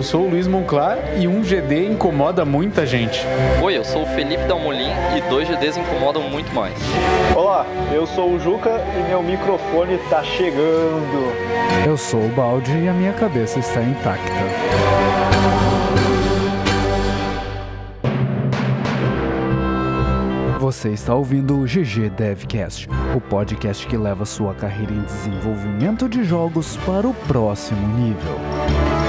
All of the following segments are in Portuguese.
eu sou o Luiz Monclar e um GD incomoda muita gente. Oi, eu sou o Felipe Dalmolin e dois GDs incomodam muito mais. Olá, eu sou o Juca e meu microfone tá chegando. Eu sou o Balde e a minha cabeça está intacta. Você está ouvindo o GG Devcast, o podcast que leva sua carreira em desenvolvimento de jogos para o próximo nível.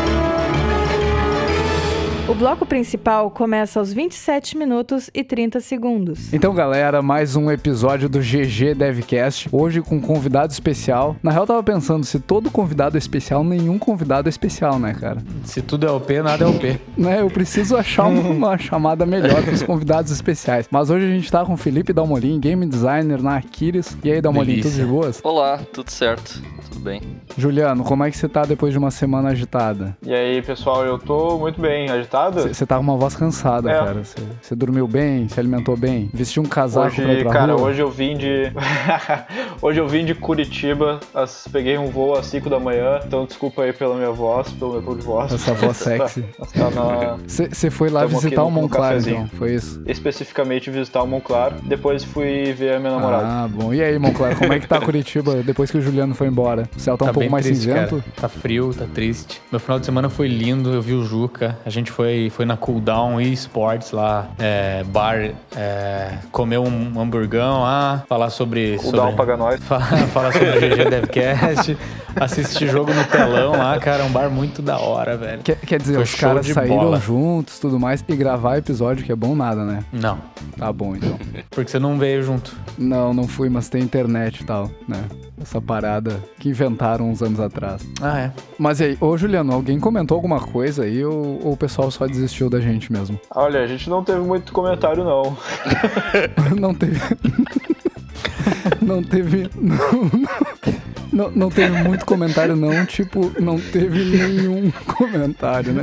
O bloco principal começa aos 27 minutos e 30 segundos. Então, galera, mais um episódio do GG Devcast. Hoje com um convidado especial. Na real, eu tava pensando, se todo convidado é especial, nenhum convidado é especial, né, cara? Se tudo é OP, nada é OP. né, eu preciso achar uma, uma chamada melhor para os convidados especiais. Mas hoje a gente tá com o Felipe Dalmolin, game designer na Aquiles. E aí, Dalmolin, tudo de boas? Olá, tudo certo? Tudo bem? Juliano, como é que você tá depois de uma semana agitada? E aí, pessoal, eu tô muito bem. Agitado? Você tá com uma voz cansada, É. cara. Você- dormiu bem, se alimentou bem, vestiu um casaco pra ir Hoje, pra cara, rua? hoje eu vim de. hoje eu vim de Curitiba, as- peguei um voo às 5 da manhã, então desculpa aí pela minha voz, pelo meu tom de voz. Essa voz sexy. Tá na- Você foi lá Tamo visitar o cafezinho. então? Foi isso? Especificamente visitar o Monclar, depois fui ver a minha namorada. Ah, bom. E aí, Monclar, como é que tá Curitiba depois que o Juliano foi embora? O céu tá, um pouco mais triste, cinzento? cara. Tá frio, tá triste. Meu final de semana foi lindo, eu vi o Juca. A gente foi, foi na Cooldown e Sports lá, é, bar, é, comer um hamburgão lá, falar sobre. O Down sobre paga nós. fa- falar sobre o GG Devcast, assistir jogo no telão lá, cara, um bar muito da hora, velho. Quer, quer dizer, Foi os caras saíram bola. juntos tudo mais e gravar episódio que é bom nada, né? Não, Tá bom, então. porque você não veio junto. não, não fui, mas tem internet e tal, né? Essa parada que inventaram uns anos atrás. Ah, é. Mas e aí, ô Juliano, alguém comentou alguma coisa aí ou, ou o pessoal só desistiu da gente mesmo? Olha, a gente não teve muito comentário, não. Não teve. não teve. Não, não, não teve muito comentário, não. Tipo, não teve nenhum comentário, né?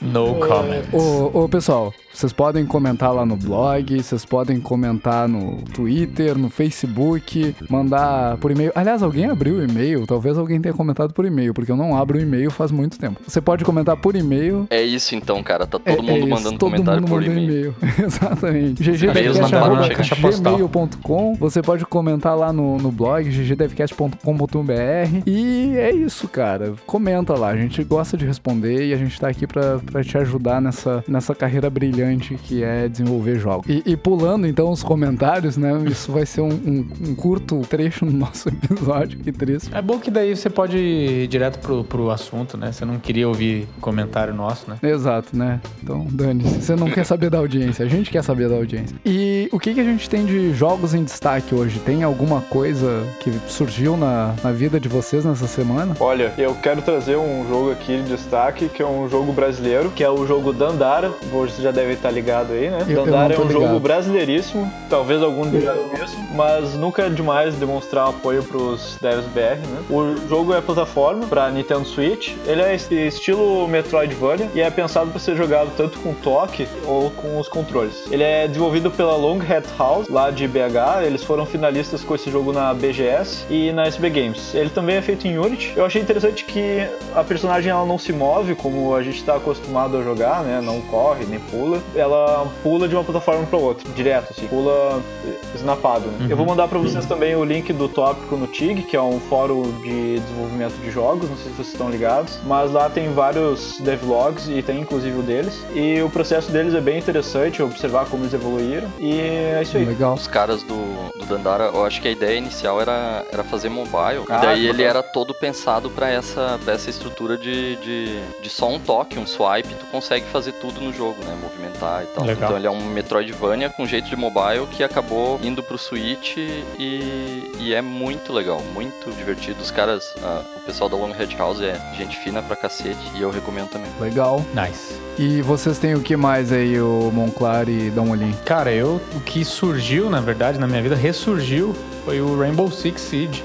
No comment. Ô, ô, pessoal, vocês podem comentar lá no blog, vocês podem comentar no Twitter, no Facebook, mandar por e-mail. Aliás, alguém abriu o e-mail? Talvez alguém tenha comentado por e-mail, porque eu não abro o e-mail faz muito tempo. Você pode comentar por e-mail. É isso então, cara. Tá todo É- mundo é isso, mandando todo comentário mundo por e-mail. Exatamente. Ggdevcast.gmail.com Você pode comentar lá no, no blog ggdevcast.com.br E é isso, cara. Comenta lá. A gente gosta de responder e a gente tá aqui pra, pra te ajudar nessa, nessa carreira brilhante que é desenvolver jogos. E, e pulando então os comentários, né? Isso vai ser um, um- um curto trecho no nosso episódio. Que triste. É bom que daí você pode ir direto pro, pro assunto, né? Você não queria ouvir comentário nosso, né? Exato, né? Então, dane-se. Você não quer saber da audiência, a gente quer saber da audiência. E o que, que a gente tem de jogos em destaque hoje? Tem alguma coisa que surgiu na, na vida de vocês nessa semana? Olha, eu quero trazer um jogo aqui de destaque, que é um jogo brasileiro, que é o jogo Dandara. Você já deve estar ligado aí, né? Eu- eu Dandara não é um ligado. jogo brasileiríssimo, talvez algum dia isso, mas nunca é demais demonstrar apoio pros devs BR, né? O jogo é plataforma para Nintendo Switch, ele é estilo Metroidvania e é pensado para ser jogado tanto com toque ou com os controles. Ele é desenvolvido pela Long Hat House, lá de BH, eles foram finalistas com esse jogo na BGS e na SB Games. Ele também é feito em Unity. Eu achei interessante que a personagem ela não se move como a gente está acostumado a jogar, né? Não corre nem pula. Ela pula de uma plataforma para outra, direto assim, pula eh, snapado. Né? Eu vou mandar para vocês também o link do tópico no TIG, que é um fórum de desenvolvimento de jogos, não sei se vocês estão ligados, mas lá tem vários devlogs e tem inclusive o deles. E o processo deles é bem interessante, observar como eles evoluíram. E é isso aí. Legal. Os caras do, do Dandara, eu acho que a ideia inicial era, era fazer mobile. Ah, e daí que ele legal. era todo pensado pra essa, pra essa estrutura de, de, de só um toque, um swipe, tu consegue fazer tudo no jogo, né? Movimentar e tal. Legal. Então ele é um Metroidvania com jeito de mobile que acabou indo pro Switch e, e é muito legal, muito divertido. Os caras, ah, o pessoal da Long Red House é gente fina pra cacete e eu recomendo também. Legal. Nice. E vocês têm o que mais aí, o Monclar e uma olhinha? Cara, eu, o que surgiu, na verdade, na minha vida, ressurgiu, foi o Rainbow Six Siege.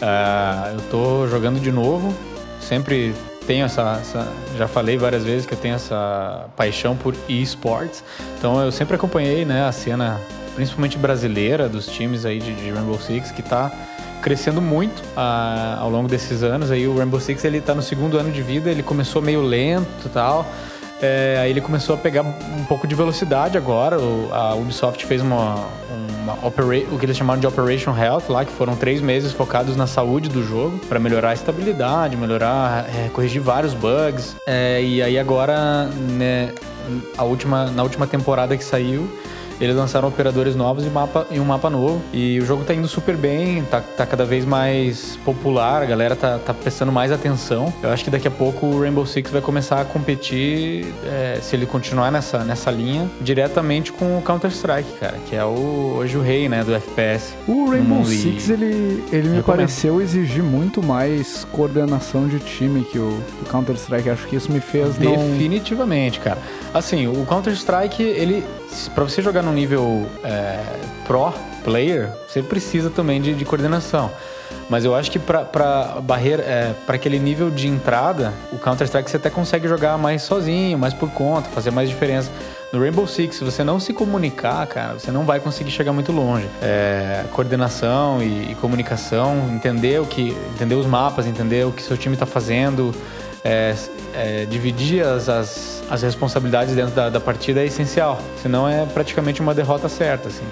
Ah, eu tô jogando de novo, sempre tenho essa, essa- Já falei várias vezes que eu tenho essa paixão por esports, então eu sempre acompanhei né, a cena, principalmente brasileira, dos times aí de, de Rainbow Six, que tá crescendo muito ah, ao longo desses anos. Aí o Rainbow Six ele tá no segundo ano de vida, ele começou meio lento e tal. É, aí ele começou a pegar um pouco de velocidade agora. O, a Ubisoft fez uma, uma opera, o que eles chamaram de Operation Health lá, que foram três meses focados na saúde do jogo para melhorar a estabilidade, melhorar, é, corrigir vários bugs. É, e aí agora, né, a última, na última temporada que saiu, eles lançaram operadores novos e, mapa, e um mapa novo. E o jogo tá indo super bem, tá, tá cada vez mais popular, a galera tá, tá prestando mais atenção. Eu acho que daqui a pouco o Rainbow Six vai começar a competir, é, se ele continuar nessa, nessa linha, diretamente com o Counter-Strike, cara, que é o, hoje o rei, né, do FPS. O Rainbow Six, ele, ele me pareceu exigir muito mais coordenação de time que o, o Counter-Strike. Acho que isso me fez Definitivamente, não... cara. Assim, o Counter-Strike, ele para você jogar no nível é, pro player, você precisa também de, de coordenação. Mas eu acho que para barreira, é, para aquele nível de entrada, o Counter Strike você até consegue jogar mais sozinho, mais por conta, fazer mais diferença. No Rainbow Six, se você não se comunicar, cara, você não vai conseguir chegar muito longe. É, coordenação e, e, comunicação, entender o que, entender os mapas, entender o que seu time está fazendo, é, é, dividir as, as, as, responsabilidades dentro da, da, partida é essencial. Senão é praticamente uma derrota certa. Assim.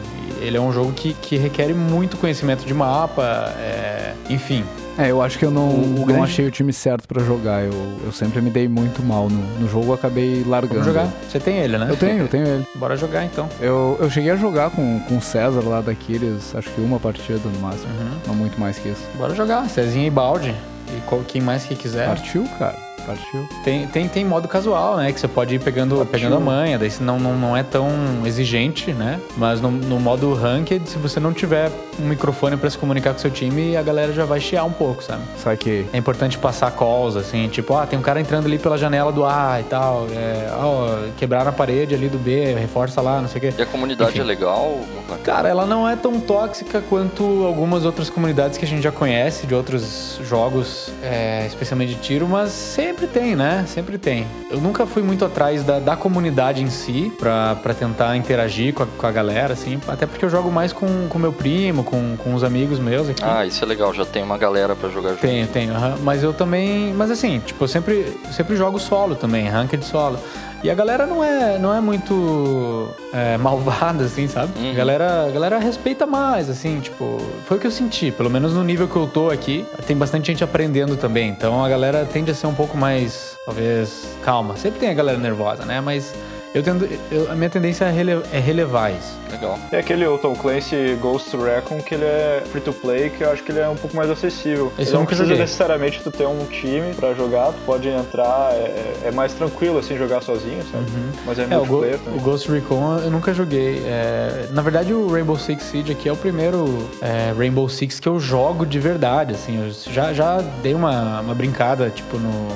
ele é um jogo que, que requer muito conhecimento de mapa, é, enfim. É, eu acho que eu não, não grande... achei o time certo para jogar. Eu, eu sempre me dei muito mal no, no jogo, acabei largando. Vamos jogar. Você tem ele, né? Eu tenho, eu tenho ele. Bora jogar então. Eu, eu cheguei a jogar com, com o César lá daqueles, acho que uma partida no máximo. Uhum. Não muito mais que isso. Bora jogar, Cezinha e Balde. E quem mais que quiser. Partiu, cara. Partiu. Tem, tem, tem modo casual, né? Que você pode ir pegando, pegando a manha, daí não, não, não é tão exigente, né? Mas no, no modo ranked, se você não tiver um microfone para se comunicar com seu time, a galera já vai chiar um pouco, sabe? Só que é importante passar calls, assim, tipo, ah, tem um cara entrando ali pela janela do A e tal, é, ó, quebrar a parede ali do B, reforça lá, não sei o quê. E a comunidade Enfim. é legal? Cara, ela não é tão tóxica quanto algumas outras comunidades que a gente já conhece de outros jogos, é, especialmente de tiro, mas sempre tem, né? Sempre tem. Eu nunca fui muito atrás da, da comunidade em si, pra, pra tentar interagir com a, com a galera, assim, até porque eu jogo mais com, com meu primo, com, com os amigos meus aqui. Ah, isso é legal, já tem uma galera para jogar junto. Tenho, tenho. Mas eu também. Mas assim, tipo, eu sempre, sempre jogo solo também, ranked solo. E a galera não é, não é muito é, malvada, assim, sabe? Uhum. A, galera, a galera respeita mais, assim, tipo... Foi o que eu senti, pelo menos no nível que eu tô aqui. Tem bastante gente aprendendo também, então a galera tende a ser um pouco mais, talvez, calma. Sempre tem a galera nervosa, né? Mas eu tendo, eu, a minha tendência é, rele, é relevar isso. Legal. Tem aquele o Tom Clancy Ghost Recon, que ele é free to play, que eu acho que ele é um pouco mais acessível. Esse ele não precisa joguei. necessariamente tu ter um time pra jogar, tu pode entrar, é, é mais tranquilo assim jogar sozinho, sabe? Uhum. Mas é, é multiplayer o, o Ghost Recon eu nunca joguei. É, na verdade, o Rainbow Six Siege aqui é o primeiro é, Rainbow Six que eu jogo de verdade, assim. Eu já, já dei uma, uma brincada, tipo, no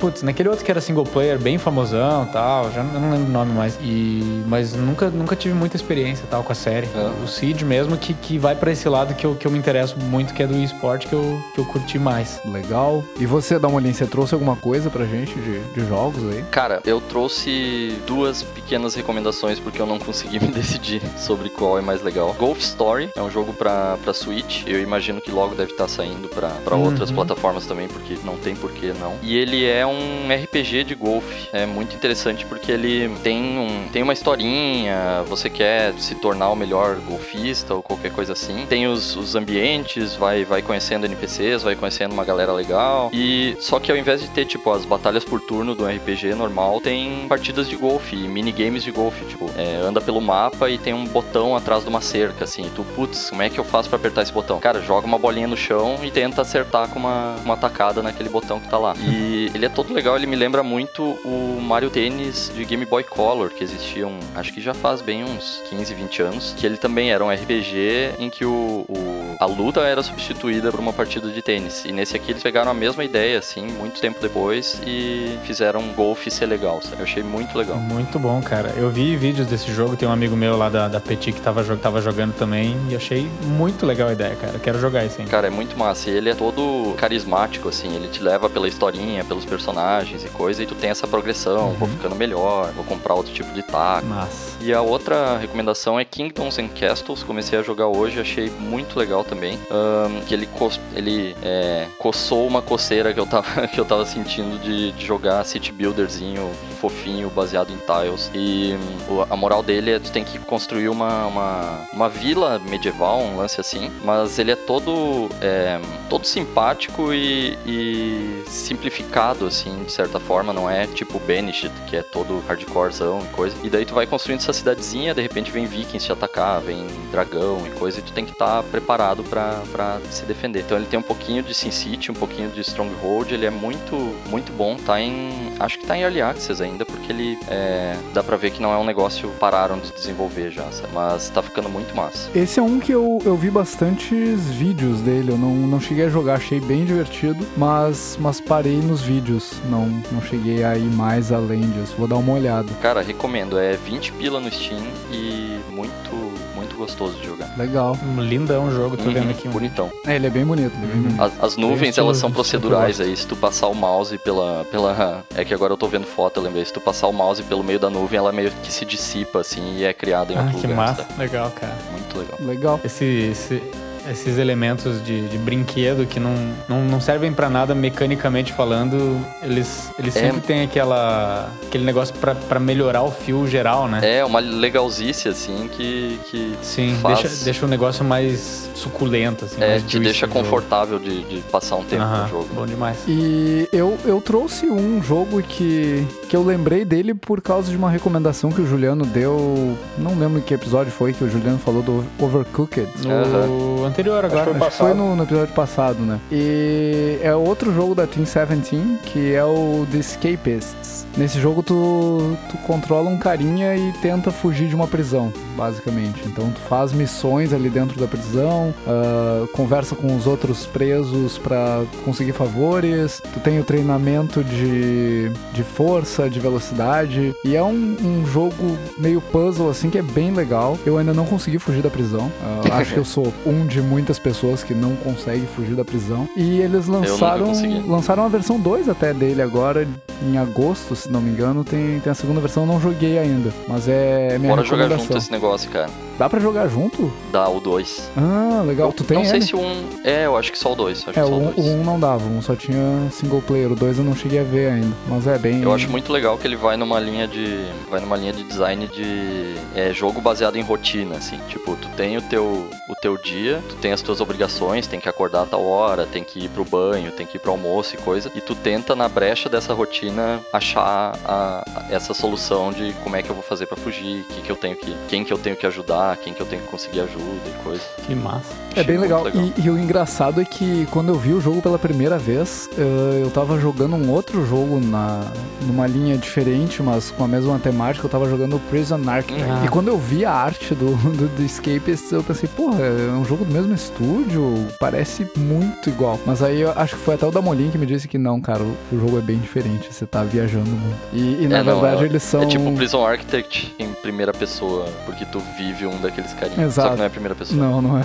Putz, naquele outro que era single player, bem famosão tal, já não lembro o nome mais. E, mas nunca, nunca tive muita experiência tal com a série. É. O Seed mesmo, que, que vai para esse lado que eu, que eu me interesso muito, que é do esporte, que eu, que eu curti mais. Legal. E você, Dalmolin, você trouxe alguma coisa pra gente de, de jogos aí? Cara, eu trouxe duas pequenas recomendações porque eu não consegui me decidir sobre qual é mais legal. Golf Story é um jogo pra, pra Switch. Eu imagino que logo deve estar saindo pra, pra uhum. outras plataformas também, porque não tem por que não. E ele é um RPG de golfe. É muito interessante porque ele tem, um, tem uma historinha, você quer se tornar o melhor golfista ou qualquer coisa assim. Tem os, os ambientes, vai, vai conhecendo NPCs, vai conhecendo uma galera legal. E só que ao invés de ter, tipo, as batalhas por turno do RPG normal, tem partidas de golfe, minigames de golfe. Tipo, é, anda pelo mapa e tem um botão atrás de uma cerca, assim. E tu, putz, como é que eu faço para apertar esse botão? Cara, joga uma bolinha no chão e tenta acertar com uma, uma tacada naquele botão que tá lá. E ele é legal, ele me lembra muito o Mario Tennis de Game Boy Color, que existiam, acho que já faz bem uns 15, 20 anos, que ele também era um RPG em que o, o a luta era substituída por uma partida de tênis. E nesse aqui eles pegaram a mesma ideia, assim, muito tempo depois e fizeram um golfe ser legal, sabe? Eu achei muito legal. Muito bom, cara. Eu vi vídeos desse jogo, tem um amigo meu lá da, da Petit que tava, tava jogando também e achei muito legal a ideia, cara. quero jogar isso aí. Cara, é muito massa. E ele é todo carismático, assim, ele te leva pela historinha, pelos personagens personagens e coisa, e tu tem essa progressão, uhum. vou ficando melhor, vou comprar outro tipo de taco. Massa. E a outra recomendação é Kingdoms and Castles, comecei a jogar hoje, achei muito legal também, ahn, que ele, cos- ele é, coçou uma coceira que eu tava, que eu tava sentindo de, de jogar city builderzinho fofinho, baseado em tiles. E o- a moral dele é tu tem que construir uma, uma, uma vila medieval, um lance assim, mas ele é todo, é, todo simpático e, e simplificado, assim, de certa forma, não é tipo Banished, que é todo hardcorezão e coisa. E daí tu vai construindo essa cidadezinha, de repente vem vikings te atacar, vem dragão e coisa, e tu tem que estar preparado pra, pra se defender. Então ele tem um pouquinho de Sin City, um pouquinho de Stronghold, ele é muito, muito bom, tá em... acho que tá em Early Access ainda, porque ele é, dá pra ver que não é um negócio pararam de desenvolver já, sabe? mas tá ficando muito massa. Esse é um que eu, eu vi bastantes vídeos dele, eu não, não cheguei a jogar, achei bem divertido, mas, mas parei nos vídeos, não, não cheguei a ir mais além disso, vou dar uma olhada. Cara, recomendo, é 20 pila no Steam e muito, muito gostoso de jogar. Legal. Um lindão jogo, tô vendo Uhum, aqui. Um... bonitão. É, ele é bem bonito, ele é bem bonito. As, as nuvens, elas são procedurais que aí. Se tu passar o mouse pela, pela. É que agora eu tô vendo foto, eu lembrei. Se tu passar o mouse pelo meio da nuvem, ela meio que se dissipa, assim, e é criada em Ah, outro que lugar. massa. sabe? Legal, cara. Muito legal. Legal. Esse, esse- esses elementos de, de brinquedo que não, não, não servem pra nada mecanicamente falando, eles, eles É. sempre têm aquela, aquele negócio pra, pra melhorar o fio geral, né? É uma legalzice, assim, que. que Sim, faz- deixa, deixa o negócio mais suculento, assim. é, mais te deixa confortável de, de passar um tempo Aham, no jogo. Bom demais. E eu, eu trouxe um jogo que, que eu lembrei dele por causa de uma recomendação que o Juliano deu. Não lembro em que episódio foi que o Juliano falou do Overcooked. No anterior agora. foi acho Acho foi no, no episódio passado, né? E é outro jogo da Team 17, que é o The Escapists. Nesse jogo tu, tu controla um carinha e tenta fugir de uma prisão, basicamente. Então tu faz missões ali dentro da prisão, ah, conversa com os outros presos pra conseguir favores, tu tem o treinamento de, de força, de velocidade, e é um, um jogo meio puzzle assim que é bem legal. Eu ainda não consegui fugir da prisão. Ah, acho que eu sou um de muitas pessoas que não consegue fugir da prisão. E eles lançaram, lançaram a versão 2 até dele agora, em agosto, se não me engano. Tem, tem a segunda versão, eu não joguei ainda. Mas é minha Bora jogar junto esse negócio, cara. Dá pra jogar junto? Dá o 2. Ah, legal. tu tem Não sei ele? se o 1. Um... É, eu acho que só o 2. Acho É, o só o 1 2. não dava, o 1 só tinha single player, o 2 eu não cheguei a ver ainda. Mas é bem. Eu acho muito legal que ele vai numa linha de. Vai numa linha de design de é, jogo baseado em rotina, assim. Tipo, tu tem o teu, o teu dia, tu tem as tuas obrigações, tem que acordar a tal hora, tem que ir pro banho, tem que ir pro almoço e coisa. E tu tenta, na brecha dessa rotina, achar a- a- essa solução de como é que eu vou fazer pra fugir, que que eu tenho que. quem que eu tenho que ajudar, quem que eu tenho que conseguir ajuda e coisa. Que massa. É Achei bem muito legal. E, e o engraçado é que quando eu vi o jogo pela primeira vez, eh, eu tava jogando um outro jogo na, numa linha diferente, mas com a mesma temática. Eu tava jogando Prison Architect. Ah. E quando eu vi a arte do, do, do Escapist, eu pensei, porra, é um jogo do mesmo estúdio, parece muito igual. Mas aí eu acho que foi até o Damolin que me disse que não, cara, o, o jogo é bem diferente, você tá viajando muito. E, e, na É, não, verdade é- eles são. É tipo Prison Architect em primeira pessoa, porque tu vive um daqueles carinhas. Só Exato. que não é primeira pessoa. Não, não é.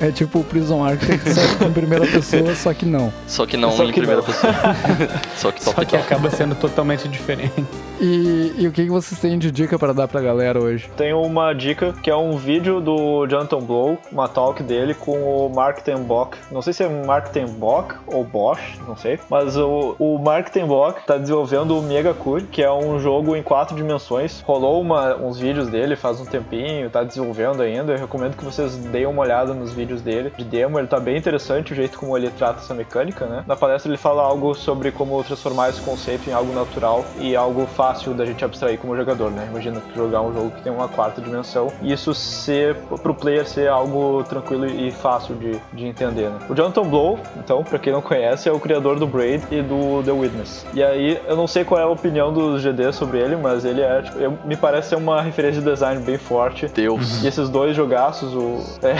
é tipo o Prison Architect, só em primeira pessoa, só que não. Só que não Só em que primeira não. pessoa. Só que top Só que acaba sendo totalmente diferente. E, e o que, vocês têm de dica pra dar pra galera hoje? Tenho uma dica que é um vídeo do Jonathan Blow, uma talk dele com o Mark Ten Bock. Não sei se é Mark Ten Bock ou Bosch, não sei. Mas o, o Mark Ten Bock tá desenvolvendo o Megacure, que é um jogo em quatro dimensões. Rolou uma- uns vídeos dele faz um tempinho, tá desenvolvendo ainda. Eu recomendo que vocês deem uma olhada nos vídeos dele de demo. Ele tá bem interessante o jeito como ele trata essa mecânica, né? Na palestra ele fala algo sobre como transformar esse conceito em algo natural e algo fácil da gente abstrair como jogador, né? Imagina jogar um jogo que tem uma quarta dimensão e isso ser, pro player ser algo tranquilo e fácil de, de entender, né? O Jonathan Blow, então, pra quem não conhece, é o criador do Braid e do The Witness. E aí, eu não sei qual é a opinião dos GD sobre ele, mas ele é, tipo, eu- me parece ser uma referência de design bem forte. Deus. E esses dois jogaços, o, é,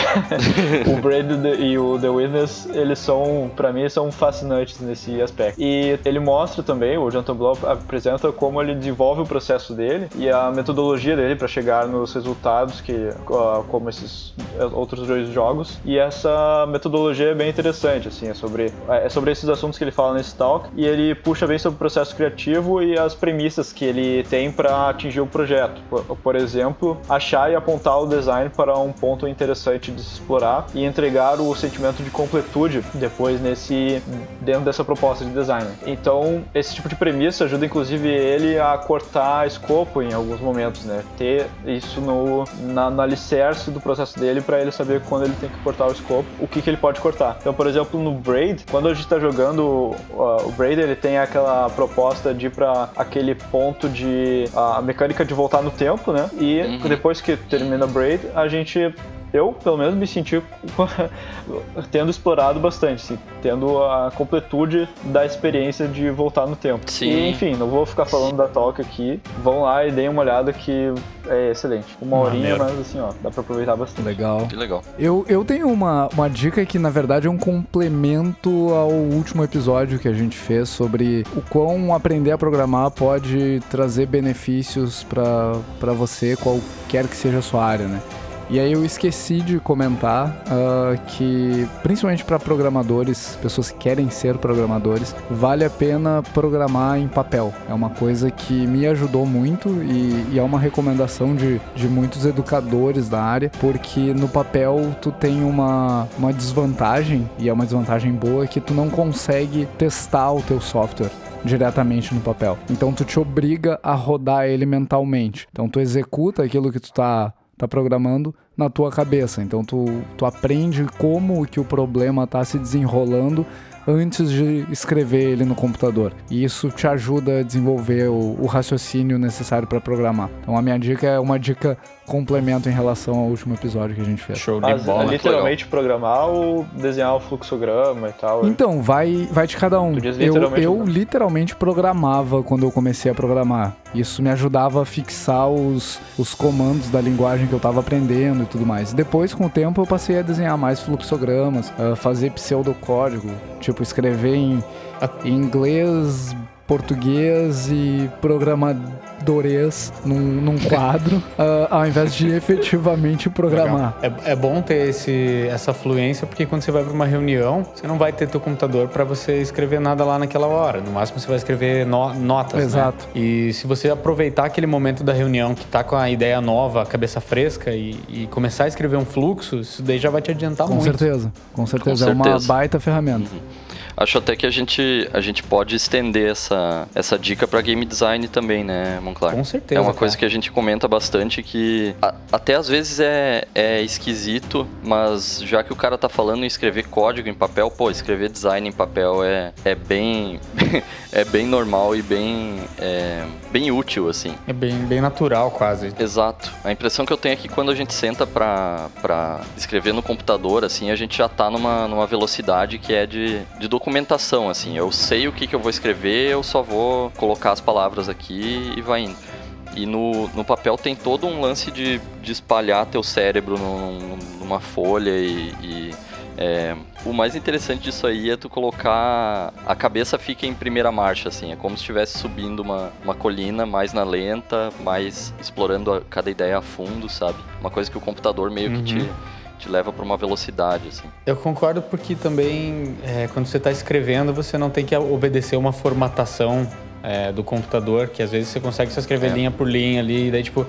o Braid e o The Witness, eles são, pra mim, são fascinantes nesse aspecto. E ele mostra também, o Jonathan Blow apresenta como ele desenvolve o processo dele e a metodologia dele para chegar nos resultados que, ah, como esses eh, outros dois jogos. E essa metodologia é bem interessante, assim, é sobre, é sobre esses assuntos que ele fala nesse talk e ele puxa bem sobre o processo criativo e as premissas que ele tem para atingir o projeto. Por, por exemplo, achar e apontar o design para um ponto interessante de se explorar e entregar o sentimento de completude depois nesse dentro dessa proposta de design. Então, esse tipo de premissa ajuda inclusive ele a cortar escopo em alguns momentos, né? Ter isso no, na, no alicerce do processo dele para ele saber quando ele tem que cortar o escopo, o que, que ele pode cortar. Então, por exemplo, no Braid, quando a gente está jogando uh, o Braid, ele tem aquela proposta de ir para aquele ponto de a mecânica de voltar no tempo, né? E Uhum. depois que termina o Braid, a gente eu, pelo menos, me senti tendo explorado bastante, assim, tendo a completude da experiência de voltar no tempo. Sim. E, enfim, não vou ficar falando da talk aqui. Vão lá e deem uma olhada que é excelente. Uma horinha, Maneiro. mas assim, ó, dá pra aproveitar bastante. Legal. Que legal. Eu, eu tenho uma, uma dica que, na verdade, é um complemento ao último episódio que a gente fez sobre o quão aprender a programar pode trazer benefícios para você, qualquer que seja a sua área, né? E aí eu esqueci de comentar ah, que, principalmente para programadores, pessoas que querem ser programadores, vale a pena programar em papel. É uma coisa que me ajudou muito e, e é uma recomendação de, de muitos educadores da área, porque no papel tu tem uma, uma desvantagem, e é uma desvantagem boa, que tu não consegue testar o teu software diretamente no papel. Então tu te obriga a rodar ele mentalmente. Então tu executa aquilo que tu tá tá programando na tua cabeça. Então tu, tu aprende como que o problema tá se desenrolando antes de escrever ele no computador. E isso te ajuda a desenvolver o, o raciocínio necessário para programar. Então a minha dica é uma dica complemento em relação ao último episódio que a gente fez. Show de Mas bola. é literalmente programar ou desenhar o fluxograma e tal. Então, vai, vai de cada um. Tu diz Eu, literalmente eu programar. literalmente programava quando eu comecei a programar. Isso me ajudava a fixar os, os comandos da linguagem que eu estava aprendendo e tudo mais. Depois, com o tempo, eu passei a desenhar mais fluxogramas, a fazer pseudocódigo, tipo escrever em, em inglês, português e programadores num, num quadro, ah, ao invés de efetivamente programar. É, é bom ter esse, essa fluência, porque quando você vai para uma reunião, você não vai ter teu computador para você escrever nada lá naquela hora. No máximo, você vai escrever no- notas. né? Exato. E se você aproveitar aquele momento da reunião que tá com a ideia nova, a cabeça fresca e, e começar a escrever um fluxo, isso daí já vai te adiantar Com muito. certeza, com certeza. Com É uma certeza. baita ferramenta. Acho até que a gente, a gente pode estender essa, essa dica para game design também, né, Monclar? Com certeza, É uma cara. coisa que a gente comenta bastante que a- até às vezes é, é esquisito, mas já que o cara tá falando em escrever código em papel, pô, escrever design em papel é, é bem é bem normal e bem é, bem útil assim. É bem, bem natural, quase. Exato. A impressão que eu tenho é que quando a gente senta pra, pra escrever no computador, assim, a gente já tá numa, numa velocidade que é de, de documentação, assim. Eu sei o que, que eu vou escrever, eu só vou colocar as palavras aqui e vai indo. E no, no papel tem todo um lance de, de espalhar teu cérebro num- numa folha e... e, é, o mais interessante disso aí é tu colocar. A cabeça fica em primeira marcha, assim. É como se estivesse subindo uma, uma colina mais na lenta, mais explorando a- cada ideia a fundo, sabe? Uma coisa que o computador meio que te, te leva pra uma velocidade, assim. Eu concordo porque também, é, quando você está escrevendo, você não tem que obedecer uma formatação é, do computador, que às vezes você consegue só escrever É. linha por linha ali, e daí tipo,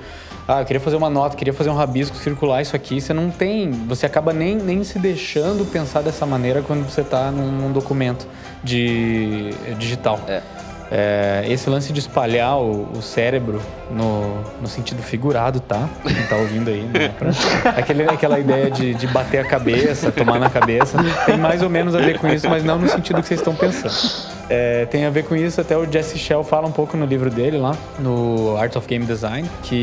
ah, eu queria fazer uma nota, queria fazer um rabisco, circular isso aqui, você não tem, você acaba nem, nem se deixando pensar dessa maneira quando você está num, num documento de digital. É. É, esse lance de espalhar o, o cérebro no, no sentido figurado, tá? Quem tá ouvindo aí, né? Pra- Aquele, aquela ideia de, de bater a cabeça, tomar na cabeça, tem mais ou menos a ver com isso, mas não no sentido que vocês estão pensando. É, tem a ver com isso, até o Jesse Shell fala um pouco no livro dele lá, no Art of Game Design, que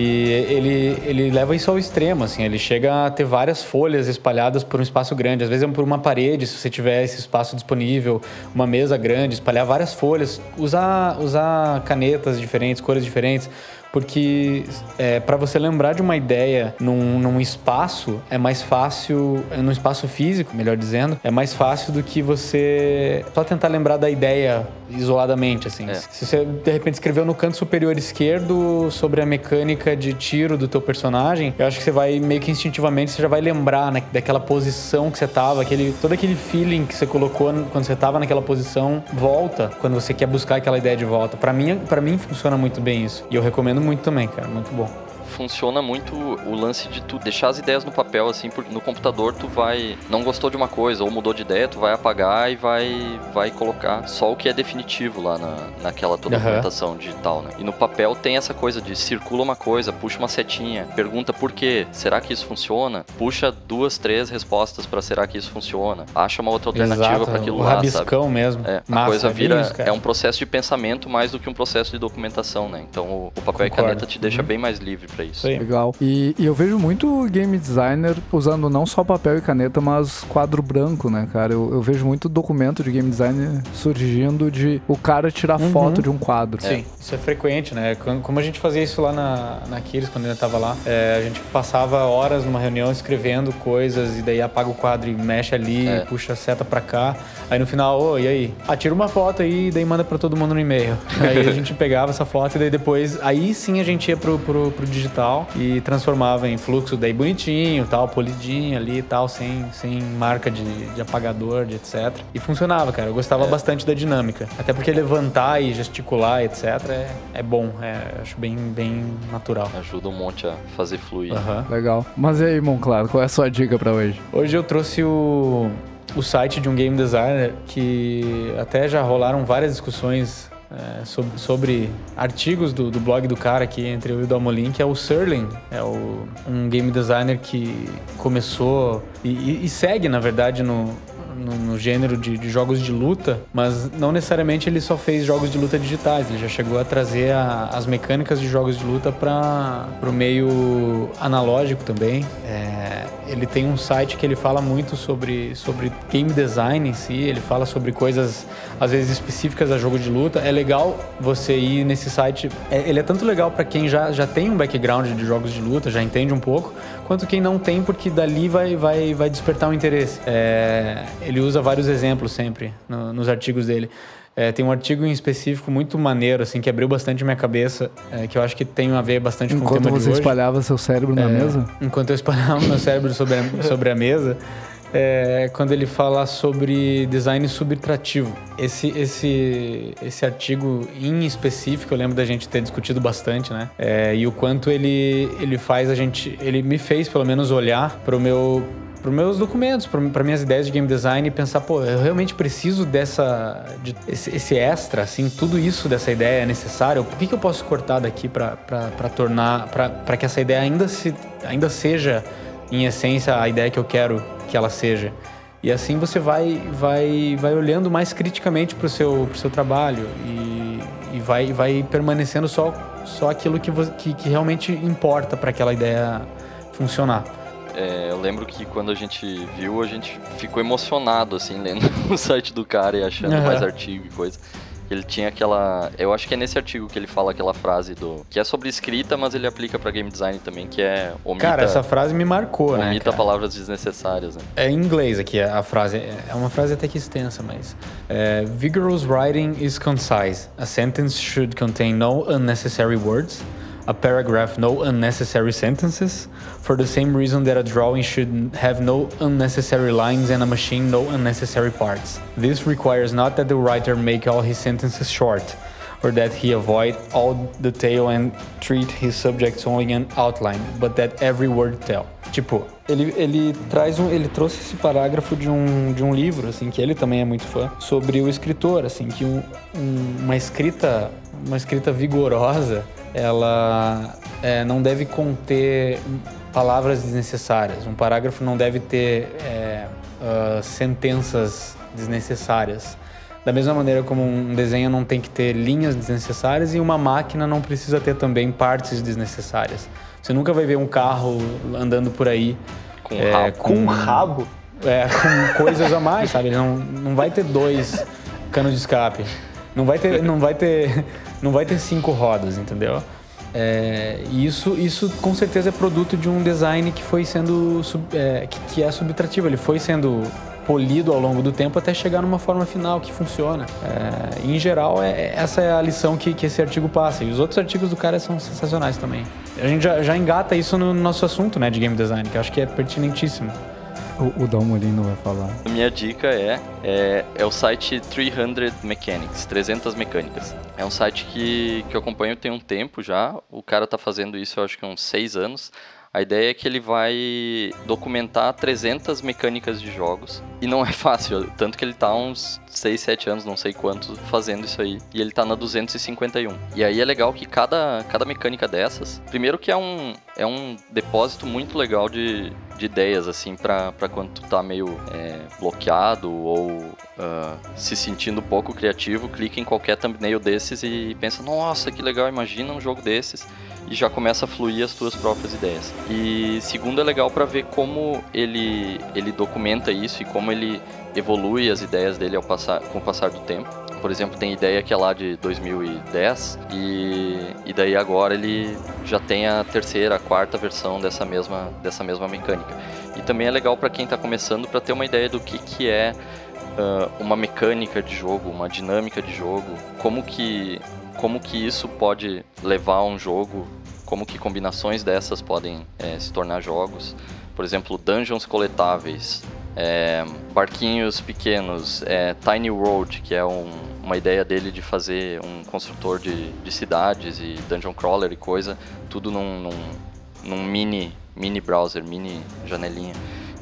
ele, ele leva isso ao extremo, assim, ele chega a ter várias folhas espalhadas por um espaço grande, às vezes é por uma parede, se você tiver esse espaço disponível, uma mesa grande, espalhar várias folhas, usar, usar canetas diferentes, cores diferentes, porque é, para você lembrar de uma ideia num, num espaço é mais fácil, num espaço físico, melhor dizendo, é mais fácil do que você só tentar lembrar da ideia isoladamente, assim. É. Se você de repente escreveu no canto superior esquerdo sobre a mecânica de tiro do teu personagem, eu acho que você vai meio que instintivamente você já vai lembrar né, daquela posição que você tava, aquele todo aquele feeling que você colocou quando você tava naquela posição volta quando você quer buscar aquela ideia de volta. Para mim, para mim funciona muito bem isso. E eu recomendo muito também, cara, muito bom. Funciona muito o lance de tu deixar as ideias no papel, assim, porque no computador tu vai. Não gostou de uma coisa ou mudou de ideia, tu vai apagar e vai, vai colocar só o que é definitivo lá na, naquela tua Aham. documentação digital, né? E no papel tem essa coisa de circula uma coisa, puxa uma setinha, pergunta por quê, será que isso funciona? Puxa duas, três respostas pra será que isso funciona? Acha uma outra alternativa pra aquilo o lá, sabe? rabiscão mesmo. É, a Massa, coisa é vira. isso, cara. é um processo de pensamento mais do que um processo de documentação, né? Então o, o papel e Concordo. caneta te deixa Uhum. bem mais livre pra isso. Aí. Legal. E, e eu vejo muito game designer usando não só papel e caneta, mas quadro branco, né, cara? Eu, eu vejo muito documento de game designer surgindo de o cara tirar Uhum. foto de um quadro. Sim, isso é frequente, né? Como a gente fazia isso lá na, na Kiris, quando eu ainda tava lá, é, a gente passava horas numa reunião escrevendo coisas e daí apaga o quadro e mexe ali, É. puxa a seta pra cá. Aí no final, ô, e aí? Ah, tira uma foto aí e daí manda pra todo mundo no e-mail. aí a gente pegava essa foto e daí depois, aí sim a gente ia pro, pro, pro digital e transformava em fluxo daí bonitinho, tal, polidinho ali e tal, sem, sem marca de, de apagador, de etc. E funcionava, cara. Eu gostava É. bastante da dinâmica. Até porque levantar e gesticular, etc. é, é bom. É, acho bem, bem natural. Ajuda um monte a fazer fluir. Aham. Legal. Mas e aí, Monclaro, qual é a sua dica pra hoje? Hoje eu trouxe o, o site de um game designer que até já rolaram várias discussões é, sobre, sobre artigos do, do blog do cara aqui entre eu e o Dalmolin, que é o Serling. É o, um game designer que começou e, e- e segue, na verdade, no, no, no gênero de, de jogos de luta, mas não necessariamente ele só fez jogos de luta digitais, ele já chegou a trazer a- as mecânicas de jogos de luta para o meio analógico também. É, ele tem um site que ele fala muito sobre, sobre game design em si, ele fala sobre coisas às vezes específicas a jogo de luta. É legal você ir nesse site, é- ele é tanto legal para quem já, já tem um background de jogos de luta, já entende um pouco, quanto quem não tem, porque dali vai, vai, vai despertar um interesse. É, ele usa vários exemplos sempre no- nos artigos dele. É, tem um artigo em específico muito maneiro, assim, que abriu bastante minha cabeça, é, que eu acho que tem a ver bastante com o Enquanto tema de você hoje. espalhava seu cérebro na É, mesa? Enquanto eu espalhava meu cérebro sobre a, sobre a mesa, é, quando ele fala sobre design subtrativo. Esse, esse, esse artigo em específico, eu lembro da gente ter discutido bastante, né? É, e o quanto ele, ele faz a gente. Ele me fez, pelo menos, olhar para o meu para meus documentos, para minhas ideias de game design e pensar, pô, eu realmente preciso dessa, de, esse, esse extra, assim, tudo isso dessa ideia é necessário. Por que, que eu posso cortar daqui para tornar, para que essa ideia ainda se, ainda seja em essência a ideia que eu quero que ela seja? E assim você vai, vai, vai olhando mais criticamente para o seu, pro seu trabalho e, e vai, vai permanecendo só, só aquilo que, que, que realmente importa para aquela ideia funcionar. É, eu lembro que quando a gente viu, a gente ficou emocionado, assim, lendo o site do cara e achando Aham. mais artigo e coisa. Ele tinha aquela. Eu acho que é nesse artigo que ele fala aquela frase do. que é sobre escrita, mas ele aplica pra game design também, que é omita, Cara, essa frase me marcou, né? omita palavras desnecessárias, né? É em inglês aqui a frase. É uma frase até que extensa, mas. É, Vigorous writing is concise. A sentence should contain no unnecessary words. A paragraph no unnecessary sentences. For the same reason that a drawing should have no unnecessary lines and a machine no unnecessary parts. This requires not that the writer make all his sentences short. or that he avoid all detail and treat his subjects only in outline, but that every word tell. Tipo, ele, ele traz um, ele trouxe esse parágrafo de um, de um livro, assim, que ele também é muito fã, sobre o escritor, assim, que um, um- uma escrita, uma escrita vigorosa, ela é, não deve conter palavras desnecessárias. Um parágrafo não deve ter é, ah, sentenças desnecessárias. Da mesma maneira como um desenho não tem que ter linhas desnecessárias e uma máquina não precisa ter também partes desnecessárias. Você nunca vai ver um carro andando por aí Com é, rabo. Com um rabo. é, com coisas a mais, sabe? Ele não, não vai ter dois canos de escape. Não vai ter, não vai ter, não vai ter cinco rodas, entendeu? É, isso, isso com certeza é produto de um design que foi sendo, sub- é, que, que é subtrativo. Ele foi sendo polido ao longo do tempo até chegar numa forma final que funciona. É, em geral, é, essa é a lição que, que esse artigo passa. E os outros artigos do cara são sensacionais também. A gente já, já engata isso no nosso assunto, né, de game design, que eu acho que é pertinentíssimo. O, o Dalmolino vai falar. A minha dica é, é, é o site 300 Mechanics, 300 Mecânicas. É um site que, que eu acompanho tem um tempo já. O cara tá fazendo isso, eu acho que uns 6 anos. A ideia é que ele vai documentar 300 mecânicas de jogos. E não é fácil, tanto que ele tá uns 6, 7 anos, não sei quantos, fazendo isso aí. E ele tá na 251. E aí é legal que cada, cada mecânica dessas, primeiro que é um, é um depósito muito legal de, de ideias, assim, pra quando tu tá meio é, bloqueado ou uh, se sentindo pouco criativo, clica em qualquer thumbnail desses e pensa, nossa, que legal, imagina um jogo desses e já começa a fluir as tuas próprias ideias. E segundo é legal para ver como ele ele documenta isso e como ele evolui as ideias dele ao passar com o passar do tempo. Por exemplo, tem ideia que é lá de 2010 e, e daí agora ele já tem a terceira, a quarta versão dessa mesma dessa mesma mecânica. E também é legal para quem está começando para ter uma ideia do que que é uh, uma mecânica de jogo, uma dinâmica de jogo, como que como que isso pode levar um jogo, como que combinações dessas podem é, se tornar jogos. Por exemplo, dungeons coletáveis, é, barquinhos pequenos, é, Tiny World, que é um, uma ideia dele de fazer um construtor de, de, cidades e dungeon crawler e coisa, tudo num, num, num mini, mini browser, mini janelinha.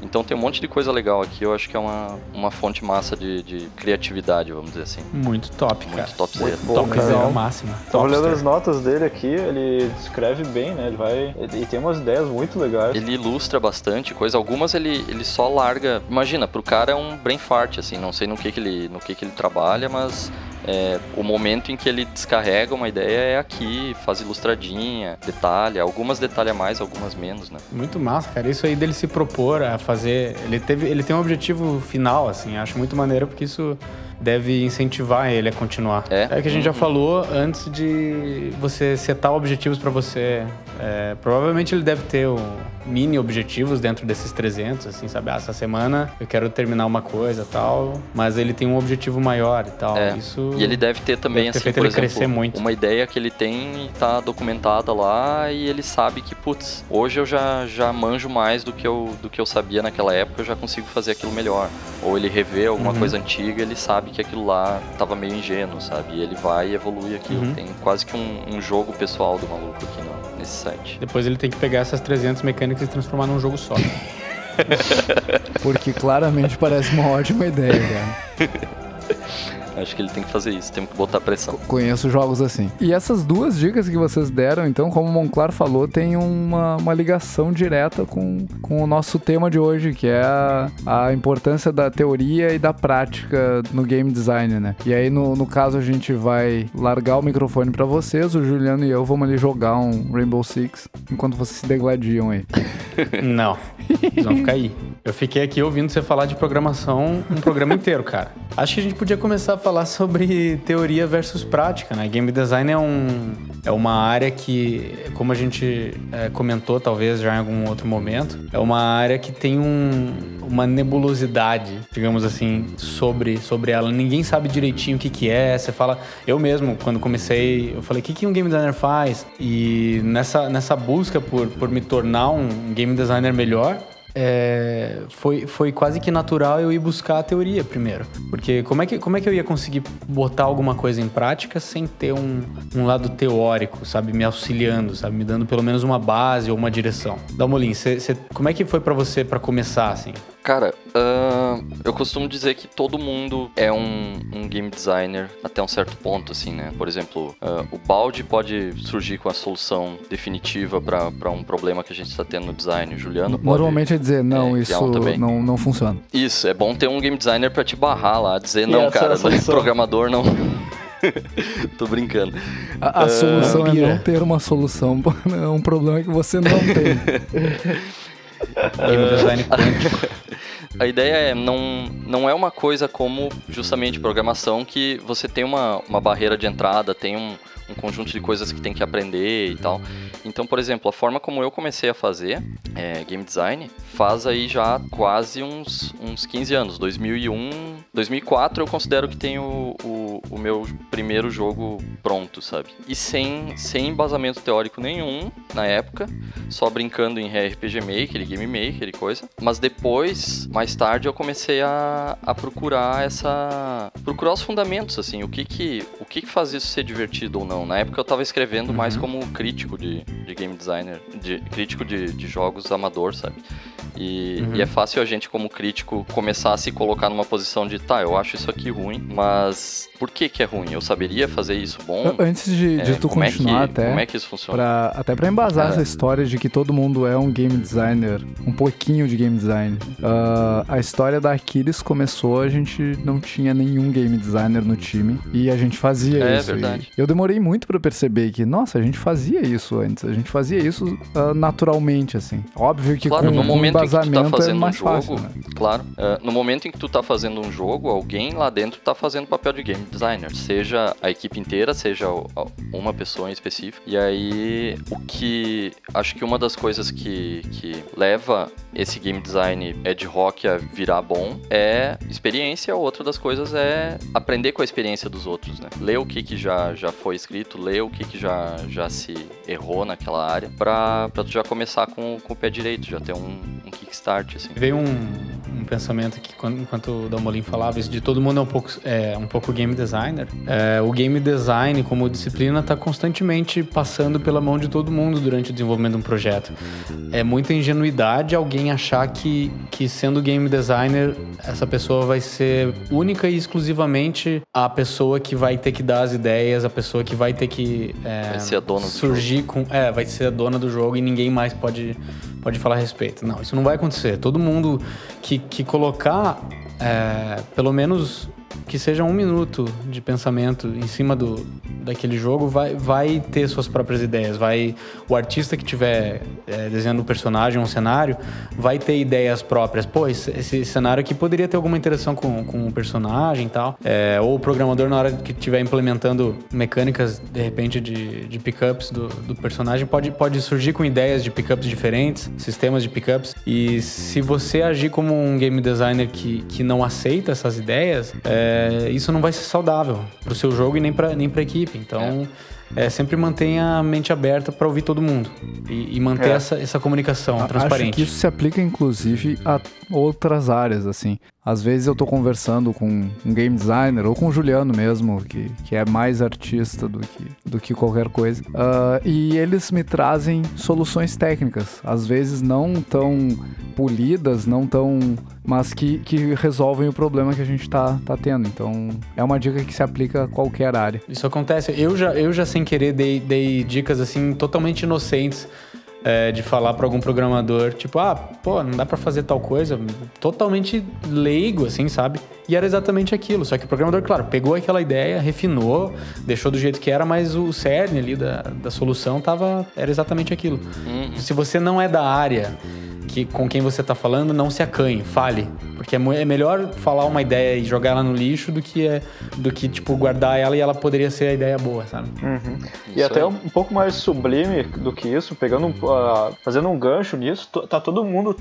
Então tem um monte de coisa legal aqui, eu acho que é uma, uma fonte massa de, de criatividade, vamos dizer assim. Muito top, cara. Muito top Muito top cara. é o máximo. Tô olhando as notas dele aqui, ele descreve bem, né? Ele vai. E tem umas ideias muito legais. Ele ilustra bastante coisa, algumas ele, ele só larga. Imagina, pro cara é um brain fart, assim, não sei no que, que, ele, no que, que ele trabalha, mas é, o momento em que ele descarrega uma ideia é aqui, faz ilustradinha, detalha, algumas detalha mais, algumas menos, né? Muito massa, cara. Isso aí dele se propor a fazer. Ele, teve, ele tem um objetivo final, assim. Acho muito maneiro porque isso deve incentivar ele a continuar. É? que a gente já Uhum. falou antes de você setar objetivos pra você. É, provavelmente ele deve ter um mini objetivos dentro desses 300, assim, sabe? Ah, essa semana eu quero terminar uma coisa tal, mas ele tem um objetivo maior e tal. É. Isso. E ele deve ter também, Deve ter assim, feito ele exemplo, crescer muito. uma ideia que ele tem e tá documentada lá e ele sabe que, putz, hoje eu já, já manjo mais do que, eu, do que eu sabia naquela época, eu já consigo fazer aquilo melhor. Ou ele revê alguma Uhum. coisa antiga, ele sabe que aquilo lá tava meio ingênuo, sabe? E ele vai e evolui aquilo. Uhum. Tem quase que um, um jogo pessoal do maluco aqui no, nesse site. Depois ele tem que pegar essas 300 mecânicas e transformar num jogo só. Porque claramente parece uma ótima ideia, cara. Acho que ele tem que fazer isso, tem que botar pressão. Conheço jogos assim. E essas duas dicas que vocês deram, então, como o Monclar falou, tem uma, uma ligação direta com, com o nosso tema de hoje, que é a, a importância da teoria e da prática no game design, né? E aí, no, no caso, a gente vai largar o microfone pra vocês, o Juliano e eu vamos ali jogar um Rainbow Six, enquanto vocês se degladiam aí. Não. Vocês vão ficar aí. Eu fiquei aqui ouvindo você falar de programação um programa inteiro, cara. Acho que a gente podia começar a falar sobre teoria versus prática, né? Game design é, um, é uma área que, como a gente é, comentou talvez já em algum outro momento, é uma área que tem um, uma nebulosidade, digamos assim, sobre, sobre ela. Ninguém sabe direitinho o que, que é. Você fala, eu mesmo, quando comecei, eu falei, o que, que um game designer faz? E nessa, nessa busca por, por me tornar um game designer melhor, é, foi, foi quase que natural eu ir buscar a teoria primeiro. Porque como é que, como é que eu ia conseguir botar alguma coisa em prática sem ter um, um lado teórico, sabe? Me auxiliando, sabe? Me dando pelo menos uma base ou uma direção. Dalmolin, cê, cê, como é que foi pra você pra começar, assim? Cara, ahn, eu costumo dizer que todo mundo é um, um game designer até um certo ponto, assim, né? Por exemplo, ah, o balde pode surgir com a solução definitiva para um problema que a gente está tendo no design. O Juliano pode... Normalmente é dizer, não, é, isso um não, não funciona. Isso, é bom ter um game designer para te barrar lá, dizer, E não, essa é cara, solução. programador não... Tô brincando. A, a solução é Pira. não ter uma solução. É um problema que você não tem. Game design quântico. A ideia é, não, não é uma coisa como justamente programação que você tem uma, uma barreira de entrada, tem um, um conjunto de coisas que tem que aprender e tal. Então, por exemplo, a forma como eu comecei a fazer é, game design faz aí já quase uns, uns 15 anos. 2001, 2004 eu considero que tenho o, o, meu primeiro jogo pronto, sabe? E sem, sem embasamento teórico nenhum na época, só brincando em RPG Maker, Game Maker e coisa. Mas depois, mais tarde, eu comecei a, a procurar essa. procurar os fundamentos, assim, o que que, o que que faz isso ser divertido ou não. Na época eu tava escrevendo uhum. mais como crítico de, de game designer, de, crítico de, de jogos amador, sabe? E, uhum. e, é fácil a gente, como crítico, começar a se colocar numa posição de, tá, eu acho isso aqui ruim, mas por que que é ruim? Eu saberia fazer isso bom? Antes de, de é, tu continuar é que, até... Como é que isso funciona? Pra, até pra embasar é. essa história de que todo mundo é um game designer, um pouquinho de game design. Uh, a história da Aquiles começou, a gente não tinha nenhum game designer no time e a gente fazia é, isso. É verdade. eu demorei muito para perceber que, nossa, a gente fazia isso antes, a gente fazia isso uh, naturalmente, assim. Óbvio que claro, com, no momento embasamento em que tu tá fazendo é mais um jogo, fácil, né? Claro, uh, no momento em que tu tá fazendo um jogo, alguém lá dentro tá fazendo papel de game designer, seja a equipe inteira, seja uma pessoa em específico. E aí, o que acho que uma das coisas que, que leva esse game design ad hoc a virar bom é experiência, outra das coisas é aprender com a experiência dos outros, né? Ler o que, que já, já foi escrito, ler o que, que já, já se errou naquela área, pra, tu já começar com, com o pé direito, já ter um, um kickstart, assim. Veio um, um pensamento que enquanto o Dalmolin falava, isso de todo mundo é um pouco, é, um pouco game designer. É, o game design, como disciplina, está constantemente passando pela mão de todo mundo durante o desenvolvimento de um projeto. É muita ingenuidade alguém achar que, que sendo game designer, essa pessoa vai ser única e exclusivamente a pessoa que vai ter que dar as ideias, a pessoa que vai ter que é, vai ser a dona surgir com. É, vai ser a dona do jogo e ninguém mais pode, pode falar a respeito. Não, isso não vai acontecer. Todo mundo que, que colocar é, pelo menos que seja um minuto de pensamento em cima do, daquele jogo vai, vai ter suas próprias ideias. Vai o artista que tiver é, desenhando o personagem, um cenário, vai ter ideias próprias. Pô, esse, esse, cenário aqui poderia ter alguma interação com, com o personagem e tal. É, ou o programador na hora que estiver implementando mecânicas de repente de, de pickups do, do personagem pode, pode surgir com ideias de pickups diferentes, sistemas de pickups. E se você agir como um game designer que, que não aceita essas ideias, é, isso não vai ser saudável para o seu jogo e nem para nem a equipe. Então, é. é. sempre mantenha a mente aberta para ouvir todo mundo e, e manter é. essa, essa comunicação a, transparente. Acho que isso se aplica, inclusive, a outras áreas, assim. Às vezes eu tô conversando com um game designer ou com o Juliano mesmo, que, que é mais artista do que, do que qualquer coisa. Uh, e eles me trazem soluções técnicas, às vezes não tão polidas, não tão. mas que, que resolvem o problema que a gente tá, tá tendo. Então é uma dica que se aplica a qualquer área. Isso acontece. Eu já, eu já sem querer dei, dei dicas assim totalmente inocentes é, de falar para algum programador, tipo, ah, pô, não dá para fazer tal coisa, totalmente leigo, assim, sabe? E era exatamente aquilo. Só que o programador, claro, pegou aquela ideia, refinou, deixou do jeito que era, mas o cerne ali da, da solução tava, era exatamente aquilo. Uhum. Se você não é da área que com quem você está falando não se acanhe, fale. Porque é, é, melhor falar uma ideia e jogar ela no lixo do que, é, do que tipo, guardar ela e ela poderia ser a ideia boa, sabe? Uhum. E até aí. um pouco mais sublime do que isso, pegando uh, fazendo um gancho nisso, tá todo mundo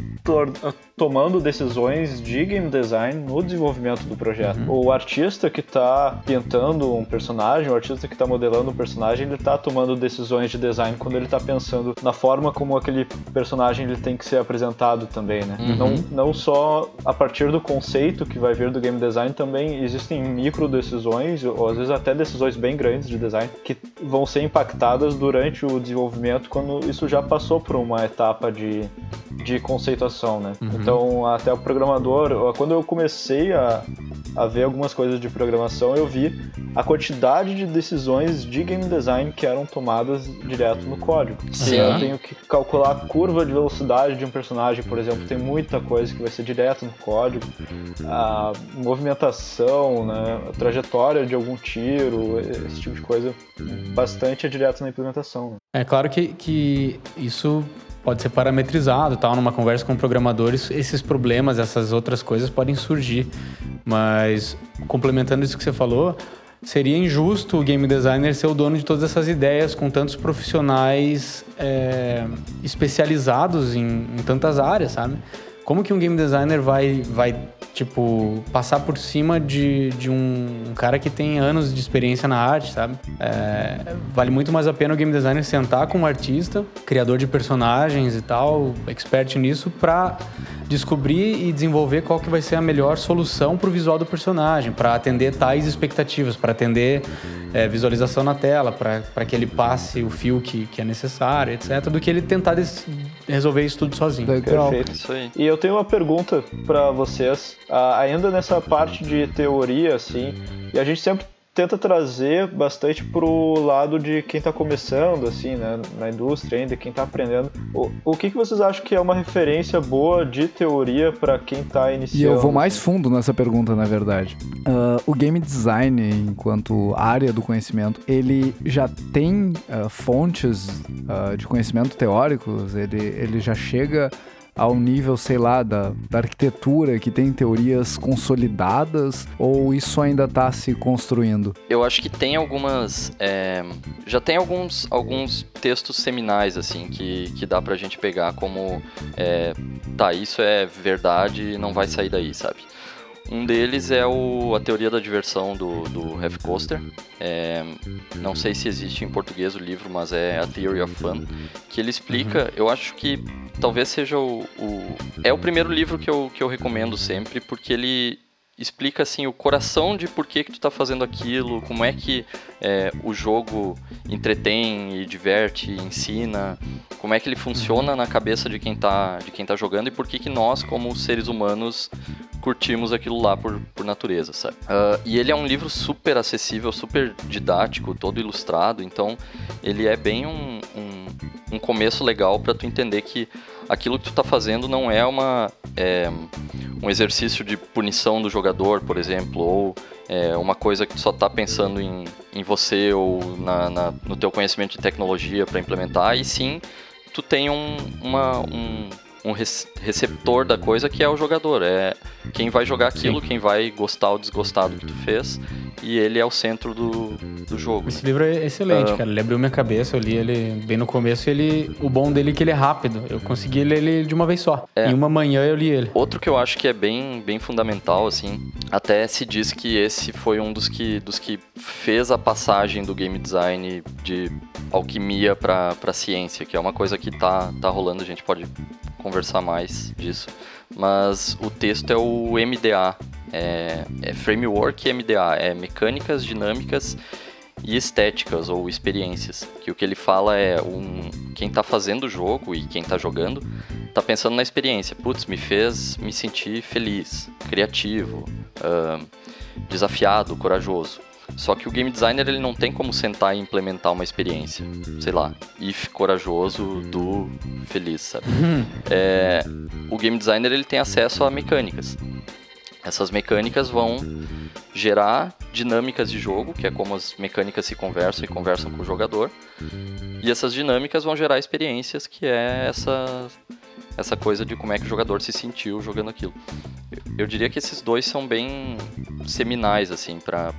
tomando decisões de game design no desenvolvimento do projeto. Uhum. O artista que está pintando um personagem, o artista que está modelando um personagem, ele está tomando decisões de design quando ele está pensando na forma como aquele personagem ele tem que ser apresentado apresentado também, né? Uhum. Não, não só a partir do conceito que vai vir do game design, também existem micro decisões, ou às vezes até decisões bem grandes de design, que vão ser impactadas durante o desenvolvimento quando isso já passou por uma etapa de, de conceituação, né? Uhum. Então, até o programador, quando eu comecei a, a ver algumas coisas de programação, eu vi a quantidade de decisões de game design que eram tomadas direto no código. Sim. Eu tenho que calcular a curva de velocidade de um personagem personagem, por exemplo, tem muita coisa que vai ser direto no código. A movimentação, né, a trajetória de algum tiro, esse tipo de coisa, bastante é direto na implementação. Né? É claro que, que isso pode ser parametrizado, tal, numa conversa com programadores, esses problemas, essas outras coisas podem surgir. Mas complementando isso que você falou, seria injusto o game designer ser o dono de todas essas ideias com tantos profissionais é, especializados em, em tantas áreas, sabe? Como que um game designer vai, vai tipo, passar por cima de, de um, um cara que tem anos de experiência na arte, sabe? É, vale muito mais a pena o game designer sentar com um artista, criador de personagens e tal, expert nisso, pra descobrir e desenvolver qual que vai ser a melhor solução para o visual do personagem, para atender tais expectativas, para atender é, visualização na tela, para que ele passe o fio que, que é necessário, etc., do que ele tentar resolver isso tudo sozinho. Legal. Perfeito. Isso aí. E eu tenho uma pergunta para vocês, uh, ainda nessa parte de teoria, assim, e a gente sempre tenta trazer bastante pro lado de quem está começando, assim, né, na indústria ainda, quem está aprendendo. O, o que, que vocês acham que é uma referência boa de teoria para quem está iniciando? E eu vou mais fundo nessa pergunta, na verdade. Uh, o game design, enquanto área do conhecimento, ele já tem uh, fontes uh, de conhecimento teóricos, ele, ele já chega ao nível, sei lá, da, da arquitetura, que tem teorias consolidadas, ou isso ainda está se construindo? Eu acho que tem algumas. É, já tem alguns, alguns textos seminais, assim, que, que dá pra gente pegar como. É, tá, isso é verdade e não vai sair daí, sabe? Um deles é o, a teoria da diversão do, do Coaster. É, não sei se existe em português o livro, mas é a Theory of Fun, que ele explica, uhum. eu acho que talvez seja o, o, É o primeiro livro que eu, que eu recomendo sempre, porque ele explica assim o coração de por que, que tu está fazendo aquilo, como é que é, o jogo entretém e diverte, e ensina, como é que ele funciona na cabeça de quem está de quem tá jogando e por que, que nós, como seres humanos, curtimos aquilo lá por, por natureza, sabe? Uh, e ele é um livro super acessível, super didático, todo ilustrado, então ele é bem um, um, um começo legal para tu entender que aquilo que tu está fazendo não é uma é, um exercício de punição do jogador, por exemplo, ou é, uma coisa que tu só está pensando em, em você ou na, na, no teu conhecimento de tecnologia para implementar, e sim tu tem um, uma, um, um receptor da coisa que é o jogador. É quem vai jogar aquilo, Sim. quem vai gostar ou desgostar do que tu fez. E ele é o centro do, do jogo. Esse livro é excelente, uh, cara. Ele abriu minha cabeça, eu li ele bem no começo. Ele, o bom dele é que ele é rápido. Eu consegui ler ele de uma vez só. É. Em uma manhã eu li ele. Outro que eu acho que é bem, bem fundamental, assim, até se diz que esse foi um dos que, dos que fez a passagem do game design de alquimia para ciência, que é uma coisa que tá, tá rolando, a gente pode conversar mais disso. Mas o texto é o MDA, é, é Framework MDA, é Mecânicas, Dinâmicas e Estéticas ou Experiências. Que o que ele fala é um, quem está fazendo o jogo e quem está jogando está pensando na experiência. Putz, me fez me sentir feliz, criativo, uh, desafiado, corajoso. Só que o game designer ele não tem como sentar e implementar uma experiência. Sei lá, if corajoso, do feliz, sabe? Uhum. É, o game designer ele tem acesso a mecânicas. Essas mecânicas vão gerar dinâmicas de jogo, que é como as mecânicas se conversam e conversam com o jogador. E essas dinâmicas vão gerar experiências, que é essa essa coisa de como é que o jogador se sentiu jogando aquilo. Eu, diria que esses dois são bem seminais, assim, para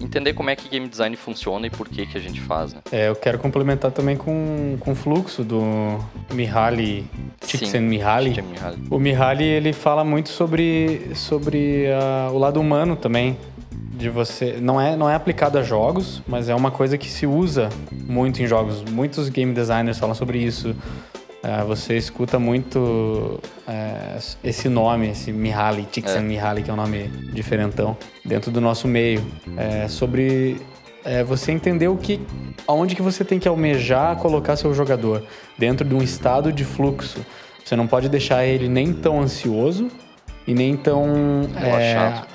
entender como é que game design funciona e por que que a gente faz, né? É, eu quero complementar também com, com o fluxo do Mihaly, Csikszentmihalyi. Mihaly. O Mihaly, ele fala muito sobre, sobre uh, o lado humano também, de você não é não é aplicado a jogos, mas é uma coisa que se usa muito em jogos. Muitos game designers falam sobre isso. Uh, você escuta muito uh, esse nome, esse Mihaly, Csikszentmihalyi, é. que é um nome diferentão, dentro do nosso meio. É, sobre é, você entender o que, aonde que você tem que almejar colocar seu jogador dentro de um estado de fluxo. Você não pode deixar ele nem tão ansioso e nem tão relaxado,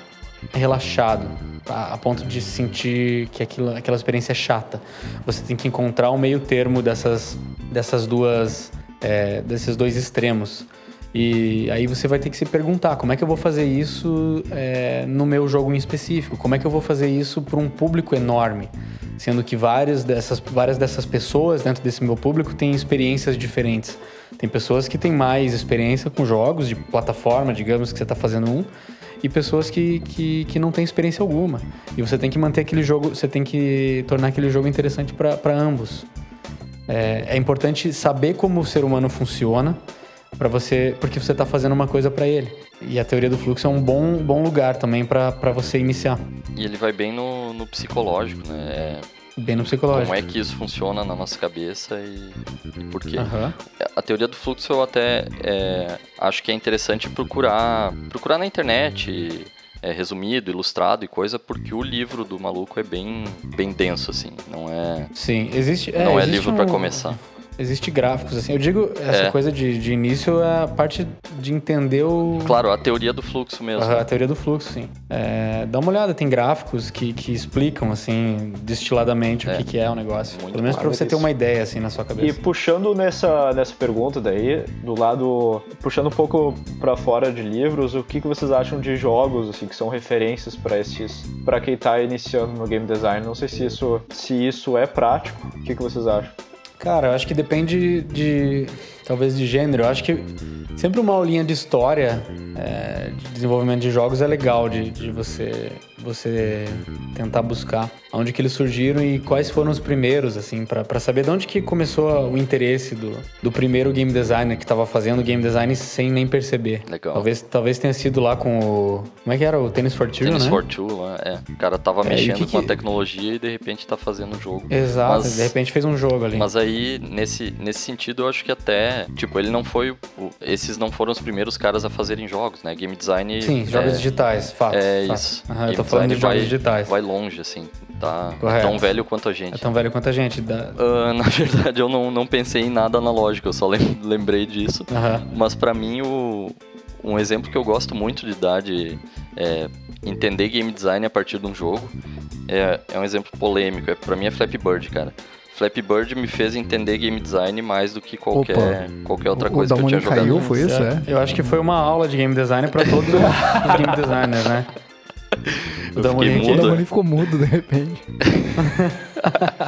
é, relaxado a, a, ponto de sentir que aquilo, aquela experiência é chata. Você tem que encontrar o meio termo dessas, dessas duas é, desses dois extremos. E aí você vai ter que se perguntar como é que eu vou fazer isso é, no meu jogo em específico, como é que eu vou fazer isso para um público enorme, sendo que várias dessas, várias dessas pessoas dentro desse meu público têm experiências diferentes. Tem pessoas que têm mais experiência com jogos de plataforma, digamos que você está fazendo um, e pessoas que, que, que não têm experiência alguma. E você tem que manter aquele jogo, você tem que tornar aquele jogo interessante para ambos. É, é importante saber como o ser humano funciona para você, porque você está fazendo uma coisa para ele. E a teoria do fluxo é um bom, bom lugar também para você iniciar. E ele vai bem no, no psicológico, né? É, bem no psicológico. Como é que isso funciona na nossa cabeça e, e por quê? Aham. A teoria do fluxo eu até é, acho que é interessante procurar, procurar na internet, é, resumido, ilustrado e coisa, porque o livro do maluco é bem, bem denso, assim. Não é, Sim, existe. É, não é existe livro pra um- começar. Existe gráficos, assim. Eu digo, essa É. coisa de, de início é a parte de entender o. Claro, a teoria do fluxo mesmo. Aham, a teoria do fluxo, sim. É, dá uma olhada, tem gráficos que, que explicam, assim, destiladamente o É. que, que é o negócio. Muito Pelo menos pra bom. você ter uma ideia, assim, na sua E cabeça. puxando nessa, nessa pergunta daí, do lado. Puxando um pouco pra fora de livros, o que, que vocês acham de jogos, assim, que são referências pra esses. para quem tá iniciando no game design? Não sei se isso, se isso é prático. O que, que vocês acham? Cara, eu acho que depende de. Talvez de gênero. Eu acho que sempre uma aulinha de história, é, de desenvolvimento de jogos é legal de, de você, você tentar buscar onde que eles surgiram e quais foram os primeiros, assim, pra pra saber de onde que começou o interesse do, do primeiro game designer que tava fazendo game design sem nem perceber. Legal. Talvez, talvez tenha sido lá com o. Como é que era? O Tennis for Two, Tennis né? for Two, lá, é. O cara tava É, mexendo que com a que- tecnologia e de repente tá fazendo o jogo. Exato, Mas- de repente fez um jogo ali. Mas aí, nesse, nesse sentido, eu acho que até, tipo, ele não foi. o- Esses não foram os primeiros caras a fazerem jogos, né? Game design. Sim, jogos é, digitais, fato. É fato. isso. Aham, eu tô falando de design jogos vai, digitais. Vai longe, assim. Tá é Correto. tão velho quanto a É gente. tão velho quanto a gente. Da... Ah, na verdade, eu não, não pensei em nada analógico, eu só lem- lembrei disso. Aham. Mas pra mim, o, um exemplo que eu gosto muito de dar de é, entender game design a partir de um jogo é, é um exemplo polêmico. É, pra mim é Flappy Bird, cara. Flappy Bird me fez entender game design mais do que qualquer, qualquer outra o coisa que eu tinha jogado. caiu, foi isso? É? Eu acho que foi uma aula de game design pra todos os game designers, né? Eu fiquei aqui. O mudo. Damone ficou mudo de repente.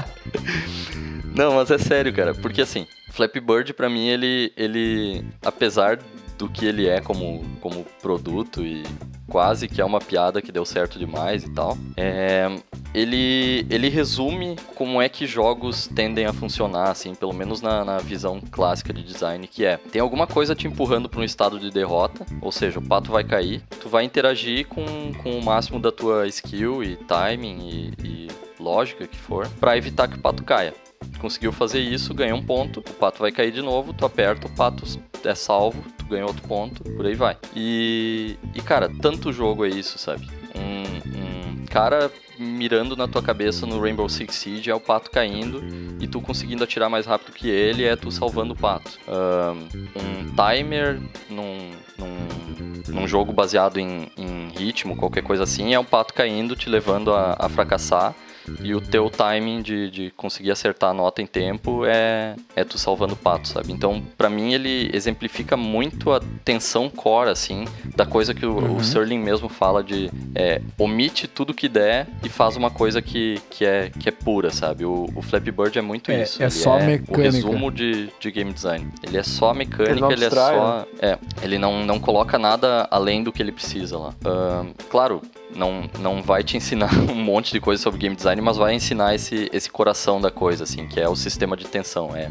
Não, mas é sério, cara. Porque assim, Flappy Bird pra mim, ele, ele apesar do que ele é como, como produto e quase que é uma piada que deu certo demais e tal, é, ele, ele resume como é que jogos tendem a funcionar, assim, pelo menos na, na visão clássica de design, que é, tem alguma coisa te empurrando para um estado de derrota, ou seja, o pato vai cair, tu vai interagir com, com o máximo da tua skill e timing e, e lógica que for, para evitar que o pato caia conseguiu fazer isso, ganha um ponto, o pato vai cair de novo, tu aperta, o pato é salvo, tu ganha outro ponto, por aí vai. E, e cara, tanto jogo é isso, sabe? Um, um cara mirando na tua cabeça no Rainbow Six Siege é o pato caindo e tu conseguindo atirar mais rápido que ele é tu salvando o pato. Um timer num, num, num jogo baseado em, em ritmo, qualquer coisa assim, é o pato caindo, te levando a, a fracassar. E o teu timing de, de conseguir acertar a nota em tempo é, é tu salvando o pato, sabe? Então, pra mim, ele exemplifica muito a tensão core, assim, da coisa que o, o Serling mesmo fala de é, omite tudo que der e faz uma coisa que, que, é, que é pura, sabe? O, o Flappy Bird é muito É- isso. é ele só o mecânica. resumo de, de game design. Ele é só mecânica, Ele não ele, é só. É, ele não, não coloca nada além do que ele precisa lá. Ahn, claro, não, não vai te ensinar um monte de coisa sobre game design, mas vai ensinar esse, esse coração da coisa, assim, que é o sistema de tensão. É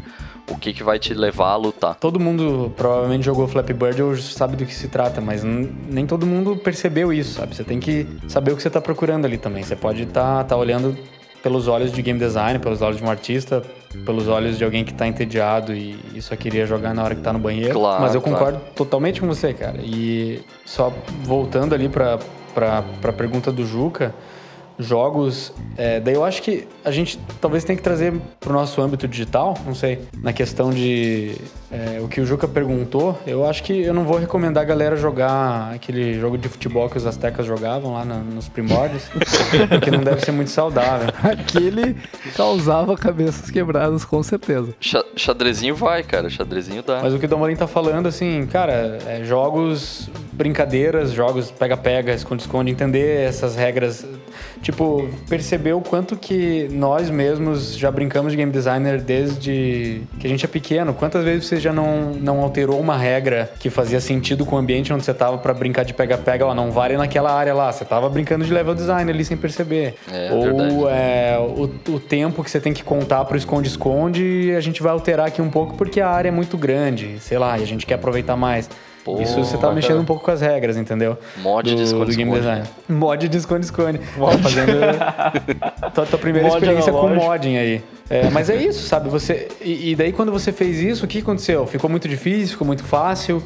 o que, que vai te levar a lutar. Todo mundo provavelmente jogou Flappy Bird ou sabe do que se trata, mas nem todo mundo percebeu isso, sabe? Você tem que saber o que você tá procurando ali também. Você pode estar tá, olhando pelos olhos de game design, pelos olhos de um artista, pelos olhos de alguém que tá entediado e, e só queria jogar na hora que tá no banheiro. Claro, mas eu claro. concordo totalmente com você, cara. E só voltando ali pra, pra, pra pergunta do Juca, jogos. é, daí eu acho que a gente talvez tenha que trazer pro nosso âmbito digital, não sei, na questão de é, o que o Juca perguntou. Eu acho que eu não vou recomendar a galera jogar aquele jogo de futebol que os astecas jogavam lá na- nos primórdios, porque não deve ser muito saudável. Aquele causava cabeças quebradas, com certeza. Xa- xadrezinho vai, cara, xadrezinho dá. Mas o que o Domolim tá falando, assim, cara, é jogos brincadeiras, jogos pega-pega, esconde-esconde, entender essas regras. Tipo, perceber o quanto que nós mesmos já brincamos de game designer desde que a gente é pequeno. Quantas vezes você já não, não alterou uma regra que fazia sentido com o ambiente onde você tava para brincar de pega-pega? Ó, não vale naquela área lá. Você tava brincando de level design ali sem perceber. É, Ou verdade. é, o, o tempo que você tem que contar pro esconde-esconde, a gente vai alterar aqui um pouco porque a área é muito grande, sei lá, e a gente quer aproveitar mais. Pô, Isso você tá mexendo um pouco com as regras, entendeu? Mod de esconde-esconde. do game design. Mod de esconde-esconde. Mod. Tá fazendo tua, tua primeira Mod experiência com modding aí. É, mas é isso, sabe? Você e, e daí quando você fez isso, o que aconteceu? Ficou muito difícil? Ficou muito fácil?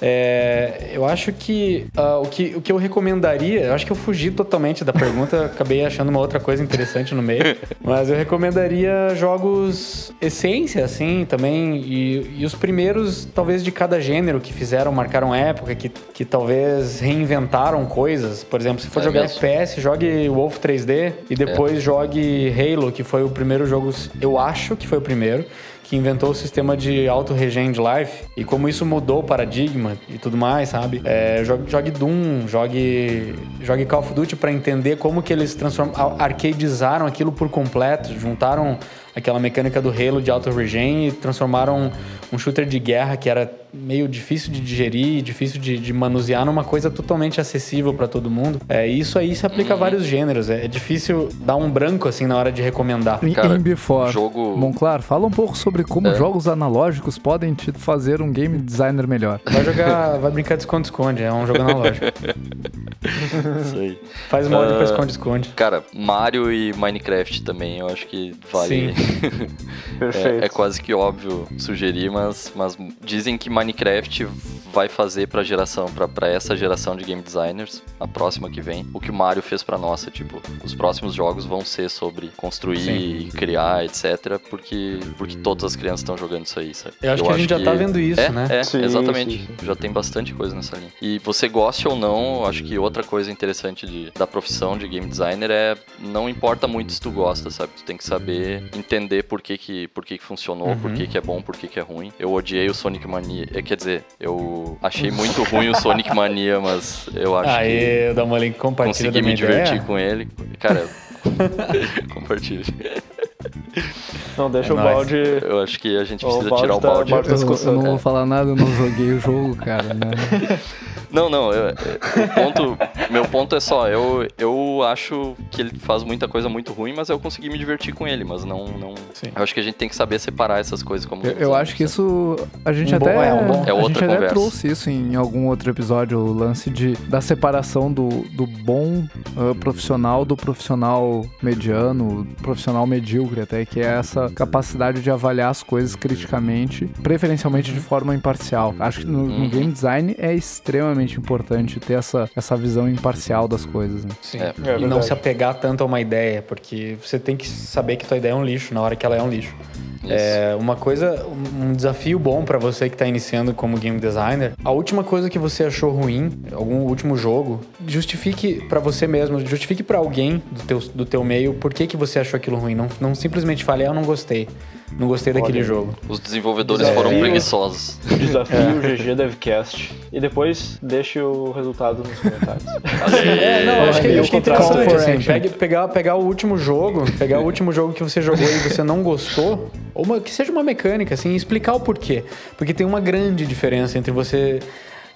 É, eu acho que, ah, o que o que eu recomendaria, eu acho que eu fugi totalmente da pergunta, acabei achando uma outra coisa interessante no meio, mas eu recomendaria jogos essência, assim, também, e, e os primeiros, talvez, de cada gênero que fizeram, marcaram época, que, que talvez reinventaram coisas. Por exemplo, se for É jogar mesmo. FPS, jogue Wolf 3D e depois jogue Halo, que foi o primeiro jogo, eu acho que foi o primeiro, que inventou o sistema de auto-regen de life e como isso mudou o paradigma e tudo mais, sabe? É, jogue, jogue Doom, jogue, jogue Call of Duty para entender como que eles transformam, a- arcadizaram aquilo por completo, juntaram aquela mecânica do Halo de auto-regen e transformaram um shooter de guerra que era meio difícil de digerir, difícil de, de manusear numa coisa totalmente acessível para todo mundo. É, e isso aí se aplica a vários gêneros. É, é difícil dar um branco assim na hora de recomendar. Cara, em Before. jogo- Bom, claro, fala um pouco sobre como É. jogos analógicos podem te fazer um game designer melhor. Vai jogar, vai brincar de esconde-esconde, é um jogo analógico. Isso aí. Faz mod pra Ah, esconde-esconde. Cara, Mario e Minecraft também, eu acho que vale. Perfeito. É, é quase que óbvio sugerir, mas, mas dizem que Minecraft vai fazer pra geração, pra, pra essa geração de game designers, a próxima que vem, o que o Mario fez pra nossa, tipo, os próximos jogos vão ser sobre construir Sim. e criar, etc, porque porque todas as crianças estão jogando isso aí, sabe? Eu acho que a gente já tá vendo isso, é, né? É, Sim, exatamente. sim, Já tem bastante coisa nessa linha. E você goste ou não, eu acho que outra coisa interessante de, da profissão de game designer é não importa muito se tu gosta, sabe? Tu tem que saber entender por que que, por que, que funcionou, por Uhum. que, que é bom, por que, que é ruim. Eu odiei o Sonic Mania. é, Quer dizer, eu achei muito ruim o Sonic Mania, mas eu acho que Aí, dá uma link compartilha consegui me divertir ideia. com ele. Cara, compartilha. Não, deixa É o nóis. balde. Eu acho que a gente O precisa balde tirar o tá- balde. balde Eu, tá eu não vou falar nada, eu não joguei o jogo, cara. Né? Não, não, eu- o ponto, meu ponto é só, eu, eu acho que ele faz muita coisa muito ruim, mas eu consegui me divertir com ele, mas não, não Sim. eu acho que a gente tem que saber separar essas coisas como Eu, eu acho que isso a gente Um bom- até é, um bom- é a outra gente até conversa. trouxe isso em algum outro episódio, o lance de da separação do, do bom ah, profissional do profissional mediano, profissional medíocre até que é essa capacidade de avaliar as coisas criticamente, preferencialmente de forma imparcial. Acho que no, no Uhum. game design é extremamente importante ter essa, essa visão imparcial das coisas. Né? Sim. É. e É não verdade. se apegar tanto a uma ideia, porque você tem que saber que tua ideia é um lixo na hora que ela é um lixo. Isso. É uma coisa, um desafio bom pra você que tá iniciando como game designer. A última coisa que você achou ruim, algum último jogo, justifique pra você mesmo, justifique pra alguém do teu, do teu meio por que, que você achou aquilo ruim. Não, não simplesmente fale, ah, eu não gostei. Não gostei daquele Olha. jogo. Os desenvolvedores Desafio. foram preguiçosos. Desafio GG Devcast. E depois deixe o resultado nos comentários. É, não, acho que, Olha, acho que é interessante, assim, pegue- pegar, pegar o último jogo, pegar o último jogo que você jogou e você não gostou, ou uma- que seja uma mecânica, assim, e explicar o porquê. Porque tem uma grande diferença entre você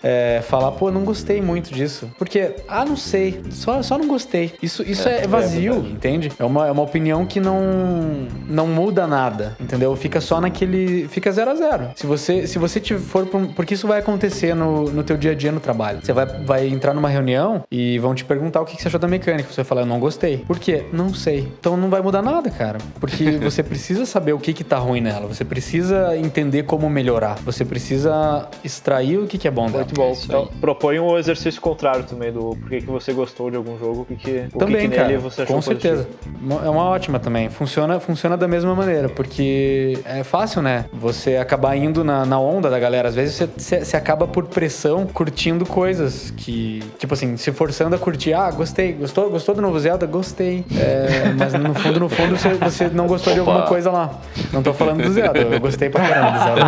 é, falar, pô, não gostei muito disso. Porque, ah, não sei, só, só não gostei. Isso, isso é, vazio, verdade. entende? É uma, é uma opinião que não, não muda nada, entendeu? Fica só naquele. Fica zero a zero. Se você, se você te for. porque isso vai acontecer no, no teu dia a dia no trabalho. Você vai, vai entrar numa reunião e vão te perguntar o que que você achou da mecânica. Você vai falar, eu não gostei. Por quê? Não sei. Então não vai mudar nada, cara. Porque você precisa saber o que que tá ruim nela. Você precisa entender como melhorar. Você precisa extrair o que que é bom dela. Muito bom. aí. Então, propõe um exercício contrário também do porquê que você gostou de algum jogo, que, que, Também, que, cara. você achou com certeza. positivo. É uma ótima também. Funciona, funciona da mesma maneira, porque é fácil, né? Você acabar indo na, na onda da galera. Às vezes você, você, acaba por pressão curtindo coisas que, tipo assim, se forçando a curtir. Ah, gostei. Gostou, gostou do novo Zelda? Gostei. É, mas no fundo, no fundo, você, você não gostou de Opa. alguma coisa lá. Não tô falando do Zelda. Eu gostei pra caramba do Zelda.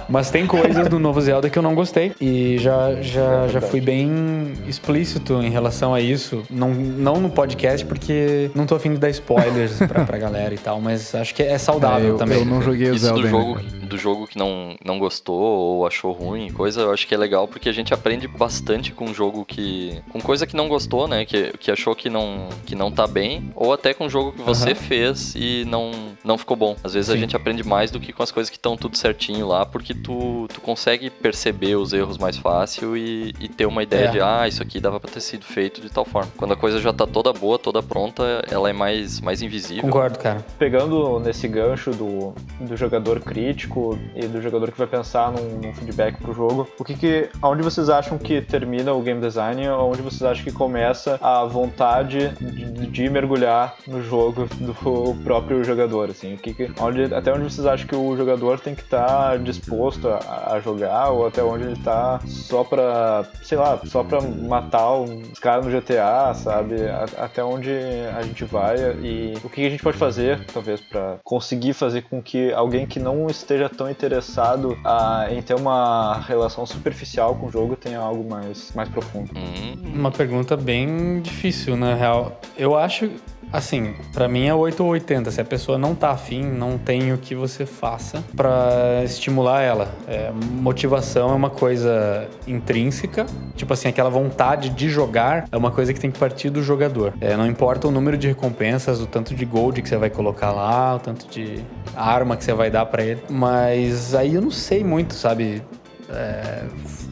Mas tem coisas coisas do novo Zelda que eu não gostei. E já, já, já fui bem explícito em relação a isso. Não, não no podcast, porque não tô afim de dar spoilers pra, pra galera e tal, mas acho que é saudável É, eu, também. eu não joguei o Isso Zelda do jogo, do jogo que não, não gostou ou achou ruim, coisa, eu acho que é legal porque a gente aprende bastante com um jogo que. com coisa que não gostou, né? Que, que achou que não, que não tá bem, ou até com um jogo que você Aham. fez e não, não ficou bom. Às vezes a Sim. gente aprende mais do que com as coisas que estão tudo certinho lá, porque tu, tu consegue perceber os erros mais fácil e, e ter uma ideia É. de, ah, isso aqui dava pra ter sido feito de tal forma. Quando a coisa já tá toda boa, toda pronta, ela é mais, mais invisível. Concordo, cara. Pegando nesse gancho do, do jogador crítico e do jogador que vai pensar num, num feedback pro jogo, o que que, aonde vocês acham que termina o game design, onde vocês acham que começa a vontade de, de mergulhar no jogo do próprio jogador, assim, o que que, onde, até onde vocês acham que o jogador tem que estar disposto a, a jogar ou até onde ele tá só pra, sei lá, só pra matar os caras no GTA, sabe? A- até onde a gente vai e o que a gente pode fazer, talvez, pra conseguir fazer com que alguém que não esteja tão interessado ah, em ter uma relação superficial com o jogo tenha algo mais, mais profundo. Hum, Uma pergunta bem difícil, na real. Eu acho, assim, pra mim é 8 ou 80. Se a pessoa não tá afim, não tem o que você faça pra estimular ela. É, motivação é uma coisa intrínseca. Tipo assim, aquela vontade de jogar é uma coisa que tem que partir do jogador. É, não importa o número de recompensas, o tanto de gold que você vai colocar lá, o tanto de arma que você vai dar pra ele. Mas aí eu não sei muito, sabe? É,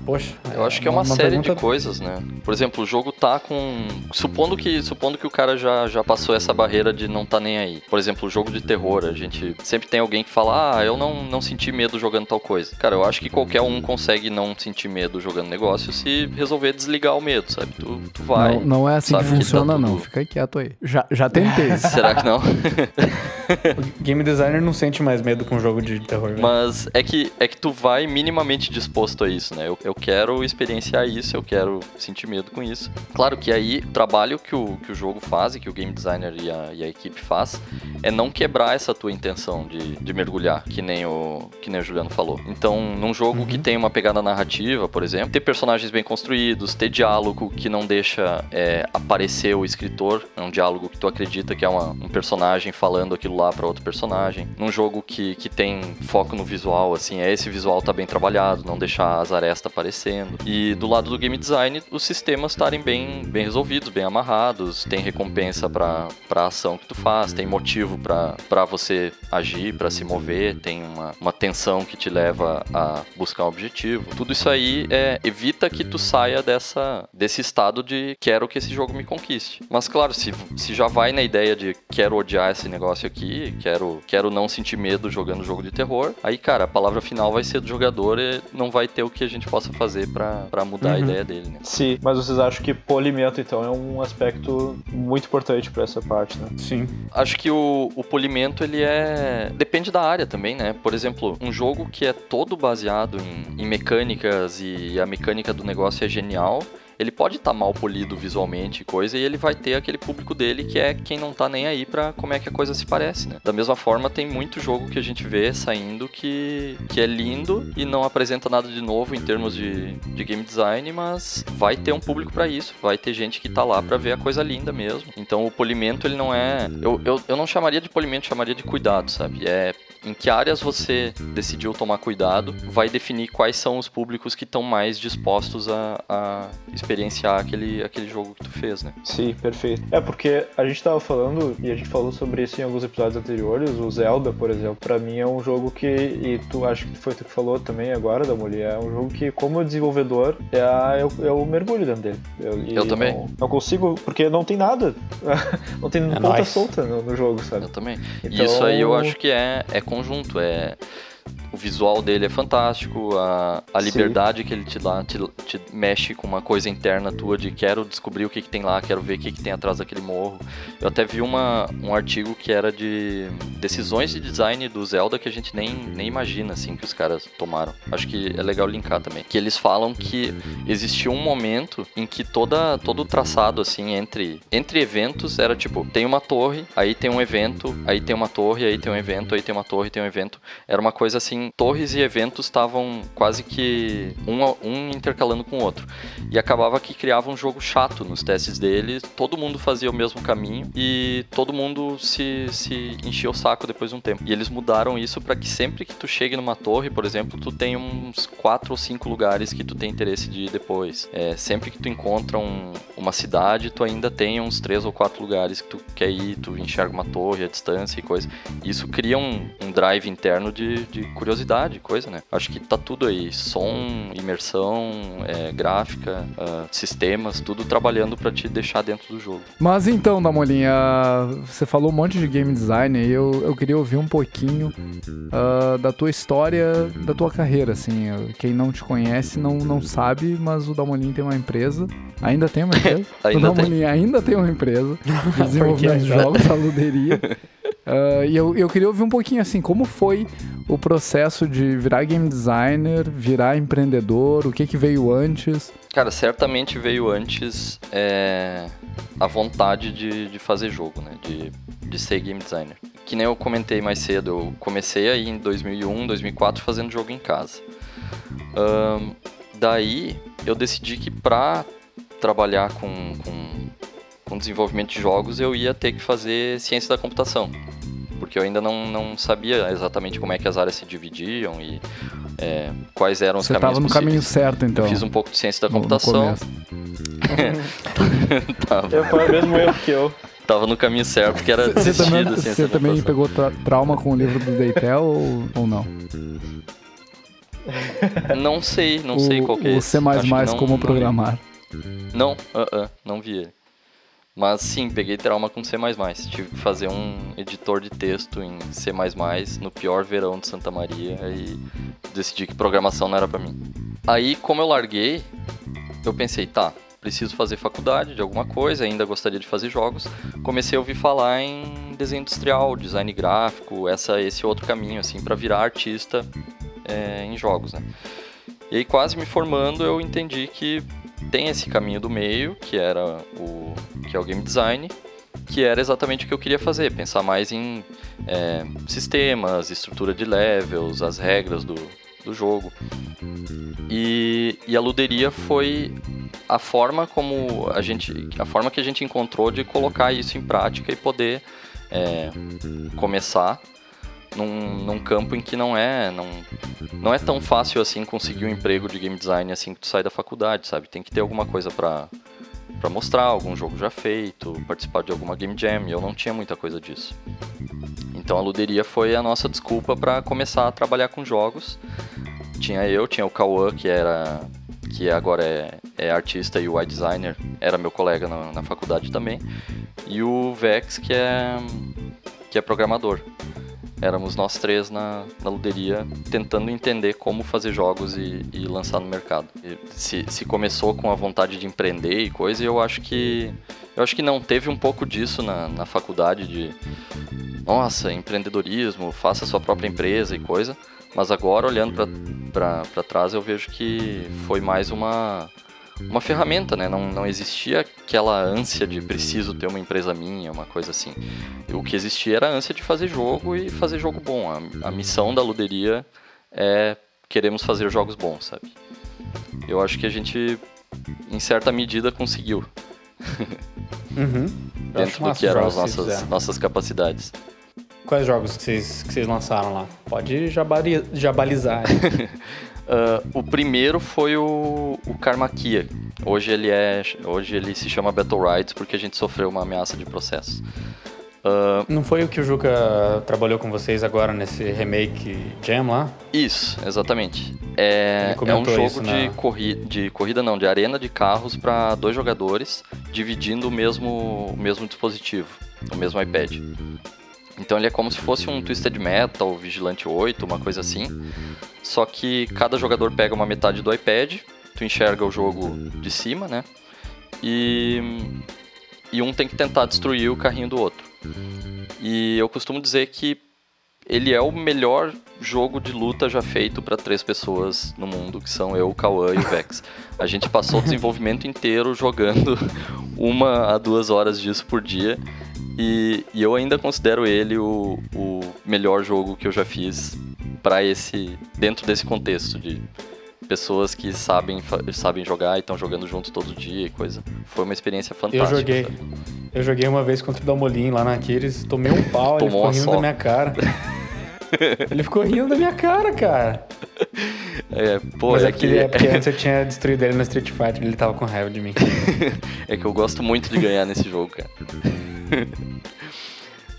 poxa. Eu acho que é uma, série pergunta de coisas, né? Por exemplo, o jogo tá com. Supondo que, supondo que o cara já, já passou essa barreira de não tá nem aí. Por exemplo, o jogo de terror, a gente sempre tem alguém que fala, ah, eu não, não senti medo jogando tal coisa. Cara, eu acho que qualquer um consegue não sentir medo jogando negócio se resolver desligar o medo, sabe? Tu, tu vai. Não, não é assim que sabe que tá funciona, não. tudo- Fica quieto aí. Já, já tentei. Será que não? O game designer não sente mais medo com jogo de terror. Mas é que, é que tu vai minimamente disposto a isso, né? Eu, eu quero experienciar isso, eu quero sentir medo com isso. Claro que aí o trabalho que o, que o jogo faz e que o game designer e a, e a equipe faz é não quebrar essa tua intenção de, de mergulhar, que nem, o, que nem o Juliano falou. Então, num jogo que tem uma pegada narrativa, por exemplo, ter personagens bem construídos, ter diálogo que não deixa é, aparecer o escritor, é um diálogo que tu acredita que é uma- um personagem falando aquilo lá para outro personagem. Num jogo que, que tem foco no visual, assim, é esse visual tá bem trabalhado, não deixar as arestas aparecendo. E do lado do game design, os sistemas estarem bem, bem resolvidos, bem amarrados, tem recompensa para a ação que tu faz, tem motivo para você agir, para se mover, tem uma, uma tensão que te leva a buscar um objetivo. Tudo isso aí é, evita que tu saia dessa, desse estado de quero que esse jogo me conquiste. Mas claro, se, se já vai na ideia de quero odiar esse negócio aqui, quero, quero não sentir medo jogando jogo de terror, aí, cara, a palavra final vai ser do jogador e não vai ter o que a gente possa fazer para mudar a Uhum. ideia dele, né? Sim, mas vocês acham que polimento, então, é um aspecto muito importante pra essa parte, né? Sim. Acho que o, o polimento ele é. Depende da área também, né? Por exemplo, um jogo que é todo baseado em, em mecânicas e a mecânica do negócio é genial. Ele pode estar mal polido visualmente e coisa, e ele vai ter aquele público dele que é quem não tá nem aí pra como é que a coisa se parece, né? Da mesma forma, tem muito jogo que a gente vê saindo que, que é lindo e não apresenta nada de novo em termos de, de game design, mas vai ter um público pra isso, vai ter gente que tá lá pra ver a coisa linda mesmo. Então o polimento ele não é. Eu, eu, eu não chamaria de polimento, chamaria de cuidado, sabe? É em que áreas você decidiu tomar cuidado, vai definir quais são os públicos que estão mais dispostos a, a experienciar aquele, aquele jogo que tu fez, né? Sim, perfeito. É porque a gente tava falando, e a gente falou sobre isso em alguns episódios anteriores, o Zelda, por exemplo, pra mim é um jogo que, e tu acho que foi tu que falou também agora, da mulher, é um jogo que, como desenvolvedor, é a, eu, eu mergulho dentro dele. Eu, Eu também. Não, não consigo, porque não tem nada. não tem ponta nóis. solta no, no jogo, sabe? Eu também. Então- isso aí eu acho que é, é conjunto, é o visual dele é fantástico, a, a Sim. liberdade que ele te dá, te, te mexe com uma coisa interna tua de quero descobrir o que, que tem lá, quero ver o que, que tem atrás daquele morro. Eu até vi uma, um artigo que era de decisões de design do Zelda que a gente nem, nem imagina, assim, que os caras tomaram. Acho que é legal linkar também. Que eles falam que existiu um momento em que toda, todo o traçado, assim, entre, entre eventos era tipo, tem uma torre, aí tem um evento, aí tem uma torre, aí tem um evento, aí tem uma torre, tem um evento. Era uma coisa assim torres e eventos estavam quase que um, um intercalando com o outro. E acabava que criava um jogo chato nos testes deles, todo mundo fazia o mesmo caminho e todo mundo se, se enchia o saco depois de um tempo. E eles mudaram isso para que sempre que tu chegue numa torre, por exemplo, tu tem uns quatro ou cinco lugares que tu tem interesse de ir depois. É, sempre que tu encontra um, uma cidade, tu ainda tem uns três ou quatro lugares que tu quer ir, tu enxerga uma torre, a distância e coisa. Isso cria um, um drive interno de, de curiosidade, coisa, né? Acho que tá tudo aí. Som, imersão, é, gráfica, uh, sistemas, tudo trabalhando para te deixar dentro do jogo. Mas então, Damolinha, você falou um monte de game design e eu, eu queria ouvir um pouquinho uh, da tua história, da tua carreira, assim. Quem não te conhece não, não sabe, mas o Damolinha tem uma empresa. Ainda tem uma empresa? ainda o Damolinha ainda tem uma empresa de desenvolvimento de jogos, a Luderia. Uh, e eu, eu queria ouvir um pouquinho assim, como foi o processo de virar game designer, virar empreendedor, o que, que veio antes? Cara, certamente veio antes é, a vontade de, de fazer jogo, né? De, de ser game designer. Que nem eu comentei mais cedo, eu comecei aí em 2001, 2004 fazendo jogo em casa. Um, daí eu decidi que pra trabalhar com, com, com desenvolvimento de jogos eu ia ter que fazer ciência da computação porque eu ainda não, não sabia exatamente como é que as áreas se dividiam e é, quais eram os Você caminhos Você estava no caminho certo, então. Eu fiz um pouco de ciência da computação. tava. Eu foi o mesmo erro que eu. Tava no caminho certo, que era Você também, você também pegou tra trauma com o livro do Deitel ou, ou não? Não sei, não o, sei qual que é O C++ como não, programar. Não, uh -uh, não vi ele. Mas sim, peguei trauma com C++. Tive que fazer um editor de texto em C++ no pior verão de Santa Maria e decidi que programação não era para mim. Aí, como eu larguei, eu pensei, tá, preciso fazer faculdade de alguma coisa, ainda gostaria de fazer jogos. Comecei a ouvir falar em desenho industrial, design gráfico, essa, esse outro caminho, assim, para virar artista é, em jogos, né? E aí, quase me formando, eu entendi que tem esse caminho do meio, que era o que é o game design, que era exatamente o que eu queria fazer, pensar mais em é, sistemas, estrutura de levels, as regras do, do jogo. E, e a luderia foi a forma como a gente, a forma que a gente encontrou de colocar isso em prática e poder é, começar num, num campo em que não é não, não é tão fácil assim conseguir um emprego de game design assim que tu sai da faculdade, sabe? Tem que ter alguma coisa para para mostrar algum jogo já feito, participar de alguma game jam, e eu não tinha muita coisa disso. Então a luderia foi a nossa desculpa para começar a trabalhar com jogos. Tinha eu, tinha o Kawan, que era que agora é, é artista e UI designer, era meu colega na, na faculdade também, e o Vex, que é que é programador éramos nós três na, na luderia tentando entender como fazer jogos e, e lançar no mercado. E se, se começou com a vontade de empreender e coisa, eu acho que eu acho que não teve um pouco disso na, na faculdade de nossa empreendedorismo, faça sua própria empresa e coisa. Mas agora olhando para trás eu vejo que foi mais uma uma ferramenta, né? Não, não existia aquela ânsia de preciso ter uma empresa minha, uma coisa assim. O que existia era a ânsia de fazer jogo e fazer jogo bom. A, a missão da Luderia é queremos fazer jogos bons, sabe? Eu acho que a gente, em certa medida, conseguiu. Uhum. Dentro do que eram as nossas, nossas capacidades. Quais jogos que vocês, que vocês lançaram lá? Pode jabari, jabalizar. Uh, o primeiro foi o, o Karmakia. Hoje ele é, hoje ele se chama Battle Rides porque a gente sofreu uma ameaça de processo. Uh, Não foi o que o Juca trabalhou com vocês agora nesse remake Jam lá? Isso, exatamente. É, é um jogo de, na... corri de corrida, não, de arena de carros para dois jogadores dividindo o mesmo, o mesmo dispositivo, o mesmo iPad. Então ele é como se fosse um Twisted Metal, Vigilante 8, uma coisa assim. Só que cada jogador pega uma metade do iPad, tu enxerga o jogo de cima, né? E, e um tem que tentar destruir o carrinho do outro. E eu costumo dizer que ele é o melhor jogo de luta já feito para três pessoas no mundo, que são eu, o Kawan e o Vex. A gente passou o desenvolvimento inteiro jogando uma a duas horas disso por dia e, e eu ainda considero ele o, o melhor jogo que eu já fiz para esse dentro desse contexto de pessoas que sabem sabem jogar e estão jogando junto todo dia e coisa. Foi uma experiência fantástica. Eu joguei. Sabe? Eu joguei uma vez contra o Dalmolin lá na Aquiles, tomei um pau, ele ficou rindo da minha cara. ele ficou rindo da minha cara, cara. É, pô, Mas é, é, que... é porque antes eu tinha destruído ele no Street Fighter, ele tava com raiva de mim. é que eu gosto muito de ganhar nesse jogo, cara.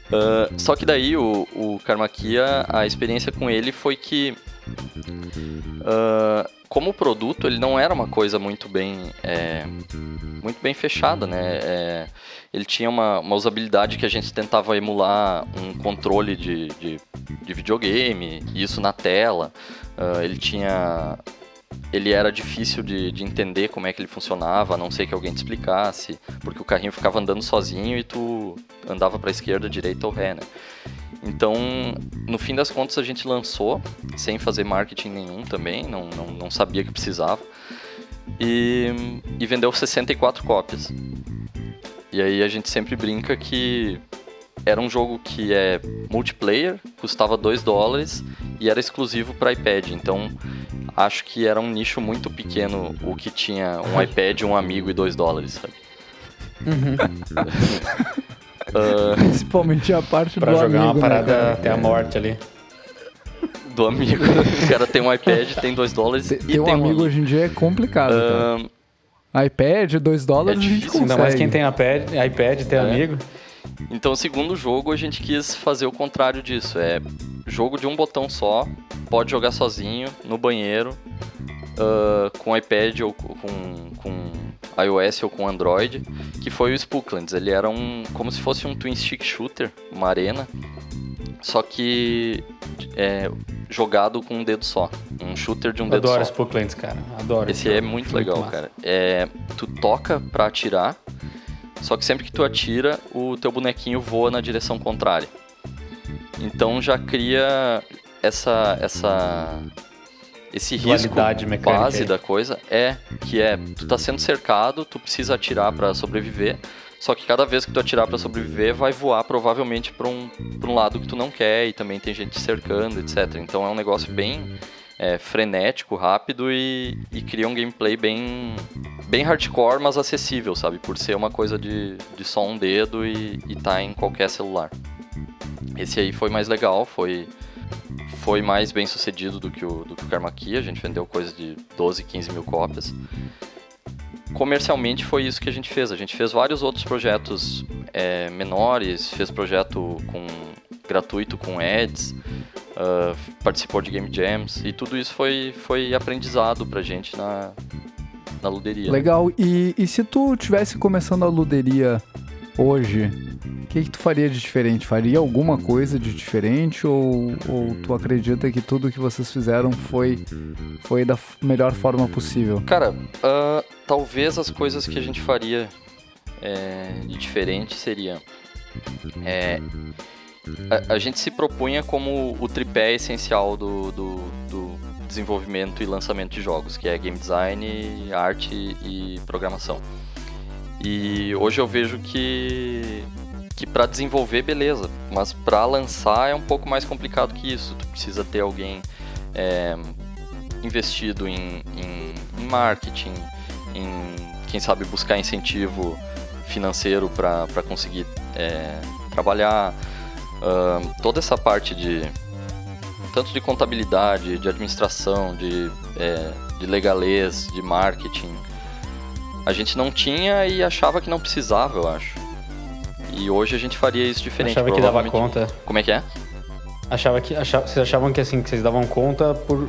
Uh, só que daí o, o Karmakia, a experiência com ele foi que uh, como produto ele não era uma coisa muito bem é, muito bem fechada, né? É, ele tinha uma, uma, usabilidade que a gente tentava emular um controle de, de, de videogame, isso na tela. Uh, ele tinha ele era difícil de, de, entender como é que ele funcionava, a não ser que alguém te explicasse, porque o carrinho ficava andando sozinho e tu andava para esquerda, direita ou ré, né? Então, no fim das contas, a gente lançou, sem fazer marketing nenhum também, não, não, não sabia que precisava, e, e vendeu 64 cópias. E aí a gente sempre brinca que era um jogo que é multiplayer, custava 2 dólares e era exclusivo para iPad. Então acho que era um nicho muito pequeno o que tinha um iPad, um amigo e 2 dólares, sabe? Uhum. uh, Principalmente a parte pra do jogar amigo, uma parada né, até a morte ali. Do amigo. o cara tem um iPad, tem 2 dólares Ter, e ter um tem amigo hoje em dia é complicado. Uh, iPad, 2 dólares, é a gente consegue. Ainda mais quem tem iPad, iPad ter É. amigo. Então, o segundo jogo, a gente quis fazer o contrário disso. É jogo de um botão só, pode jogar sozinho, no banheiro, uh, com iPad ou com, com iOS ou com Android, que foi o Spooklands. Ele era um como se fosse um twin stick shooter, uma arena, só que é, jogado com um dedo só. Um shooter de um dedo Adoro só. Spooklands, cara. Adoro. Esse é muito legal, massa. cara. É, tu toca pra atirar, só que sempre que tu atira, o teu bonequinho voa na direção contrária. Então já cria essa essa esse risco base aí. da coisa é que é tu tá sendo cercado, tu precisa atirar pra sobreviver. Só que cada vez que tu atirar pra sobreviver, vai voar provavelmente pra um, pra um lado que tu não quer e também tem gente te cercando, etc. Então é um negócio bem é, frenético, rápido e, e cria um gameplay bem, bem hardcore, mas acessível, sabe? Por ser uma coisa de, de só um dedo e, e tá em qualquer celular. Esse aí foi mais legal, foi, foi mais bem sucedido do que o, do que o Karma Key, a gente vendeu coisa de 12, 15 mil cópias. Comercialmente foi isso que a gente fez, a gente fez vários outros projetos é, menores, fez projeto com gratuito com ads, uh, participou de game jams e tudo isso foi, foi aprendizado pra gente na, na luderia. Legal. E, e se tu tivesse começando a luderia hoje, o que, que tu faria de diferente? Faria alguma coisa de diferente ou, ou tu acredita que tudo que vocês fizeram foi, foi da melhor forma possível? Cara, ah, talvez as coisas que a gente faria é, de diferente seria. é, a, a gente se propunha como o tripé essencial do, do, do desenvolvimento e lançamento de jogos, que é game design, arte e programação. E hoje eu vejo que que para desenvolver beleza, mas para lançar é um pouco mais complicado que isso. Tu precisa ter alguém é, investido em, em, em marketing, em quem sabe buscar incentivo financeiro para conseguir é, trabalhar. Toda essa parte de tanto de contabilidade, de administração, de, é, de legalês, de marketing, a gente não tinha e achava que não precisava, eu acho. E hoje a gente faria isso diferente. Achava que dava conta. Como é que é? Achava que, achava, vocês achavam que assim, que vocês davam conta por,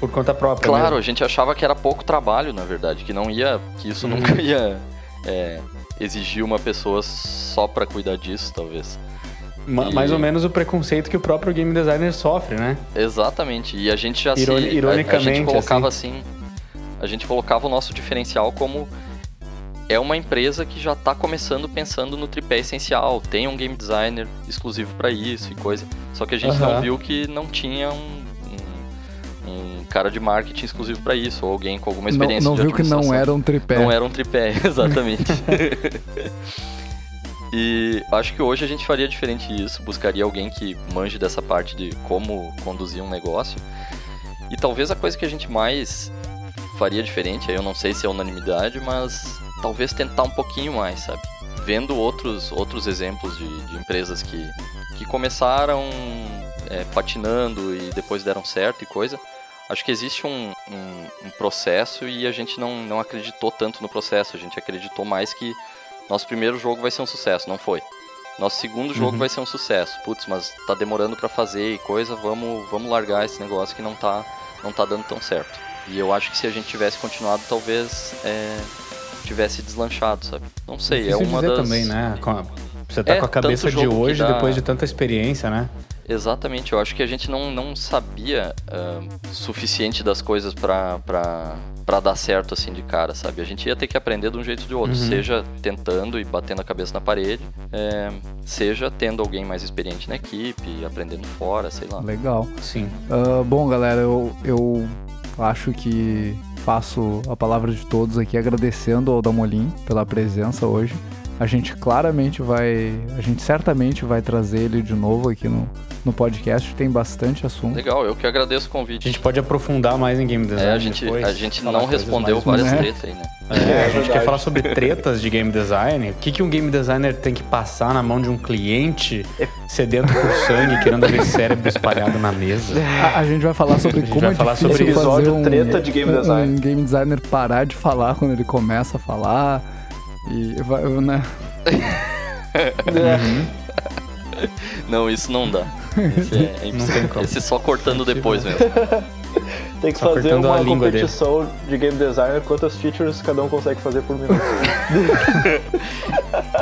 por conta própria. Claro, mesmo. a gente achava que era pouco trabalho, na verdade, que não ia, que isso Uhum. nunca ia é, exigir uma pessoa só pra cuidar disso, talvez. Ma- E- Mais ou menos o preconceito que o próprio game designer sofre, né? Exatamente. E a gente já Ironi- se a- a, ironicamente, gente colocava assim. a gente colocava o nosso diferencial como é uma empresa que já tá começando pensando no tripé essencial, tem um game designer exclusivo pra isso e coisa. Só que a gente não Aham. viu que não tinha um, um, um cara de marketing exclusivo pra isso, ou alguém com alguma Não, experiência não de viu que não era um tripé. Não era um tripé, exatamente. E acho que hoje a gente faria diferente isso, buscaria alguém que manje dessa parte de como conduzir um negócio. E talvez a coisa que a gente mais faria diferente, eu não sei se é unanimidade, mas talvez tentar um pouquinho mais, sabe? Vendo outros, outros exemplos de, de empresas que, que começaram é, patinando e depois deram certo e coisa. Acho que existe um, um, um, processo e a gente não, não acreditou tanto no processo, a gente acreditou mais que nosso primeiro jogo vai ser um sucesso, não foi. Nosso segundo jogo uhum. vai ser um sucesso. Putz, mas tá demorando para fazer e coisa, vamos, vamos largar esse negócio que não tá, não tá dando tão certo. E eu acho que se a gente tivesse continuado, talvez é, tivesse deslanchado, sabe? Não sei, é uma das... também, né? Você tá é, com a cabeça de hoje, dá... depois de tanta experiência, né? Exatamente, eu acho que a gente não, não sabia uh, suficiente das coisas para para dar certo assim de cara, sabe? A gente ia ter que aprender de um jeito ou de outro, uhum. seja tentando e batendo a cabeça na parede, é, seja tendo alguém mais experiente na equipe, aprendendo fora, sei lá. Legal. Sim. Uh, bom, galera, eu, eu acho que faço a palavra de todos aqui agradecendo ao Damolim pela presença hoje. A gente claramente vai, a gente certamente vai trazer ele de novo aqui no, no podcast, tem bastante assunto. Legal, eu que agradeço o convite. A gente pode aprofundar mais em game design. É, a gente, depois, a gente não respondeu várias né? tretas aí, né? É, a gente quer falar sobre tretas de game design. O que, que um game designer tem que passar na mão de um cliente sedento por sangue, querendo ver cérebro espalhado na mesa? A, a gente vai falar sobre como vai é falar difícil sobre fazer um, treta de game design. um game designer parar de falar quando ele começa a falar. E vai, né? uhum. Não, isso não dá. Esse, é, não tem como. Esse só cortando depois mesmo. Tem que só fazer uma competição de game designer, quantas features cada um consegue fazer por minuto.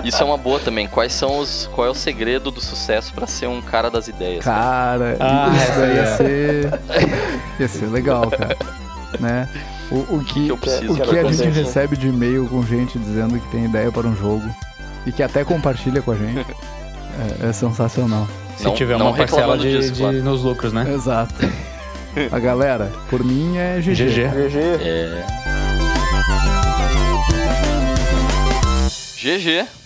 Isso é uma boa também. Quais são os, qual é o segredo do sucesso para ser um cara das ideias? Cara, ah, isso ia é. ser ia ser legal, cara. Né? O, o que, que preciso, o que a gente recebe de e-mail com gente dizendo que tem ideia para um jogo e que até compartilha com a gente é, é sensacional. Se não, tiver uma parcela de, disso, de claro. nos lucros, né? Exato. a galera, por mim é GG. GG. GG. É. GG.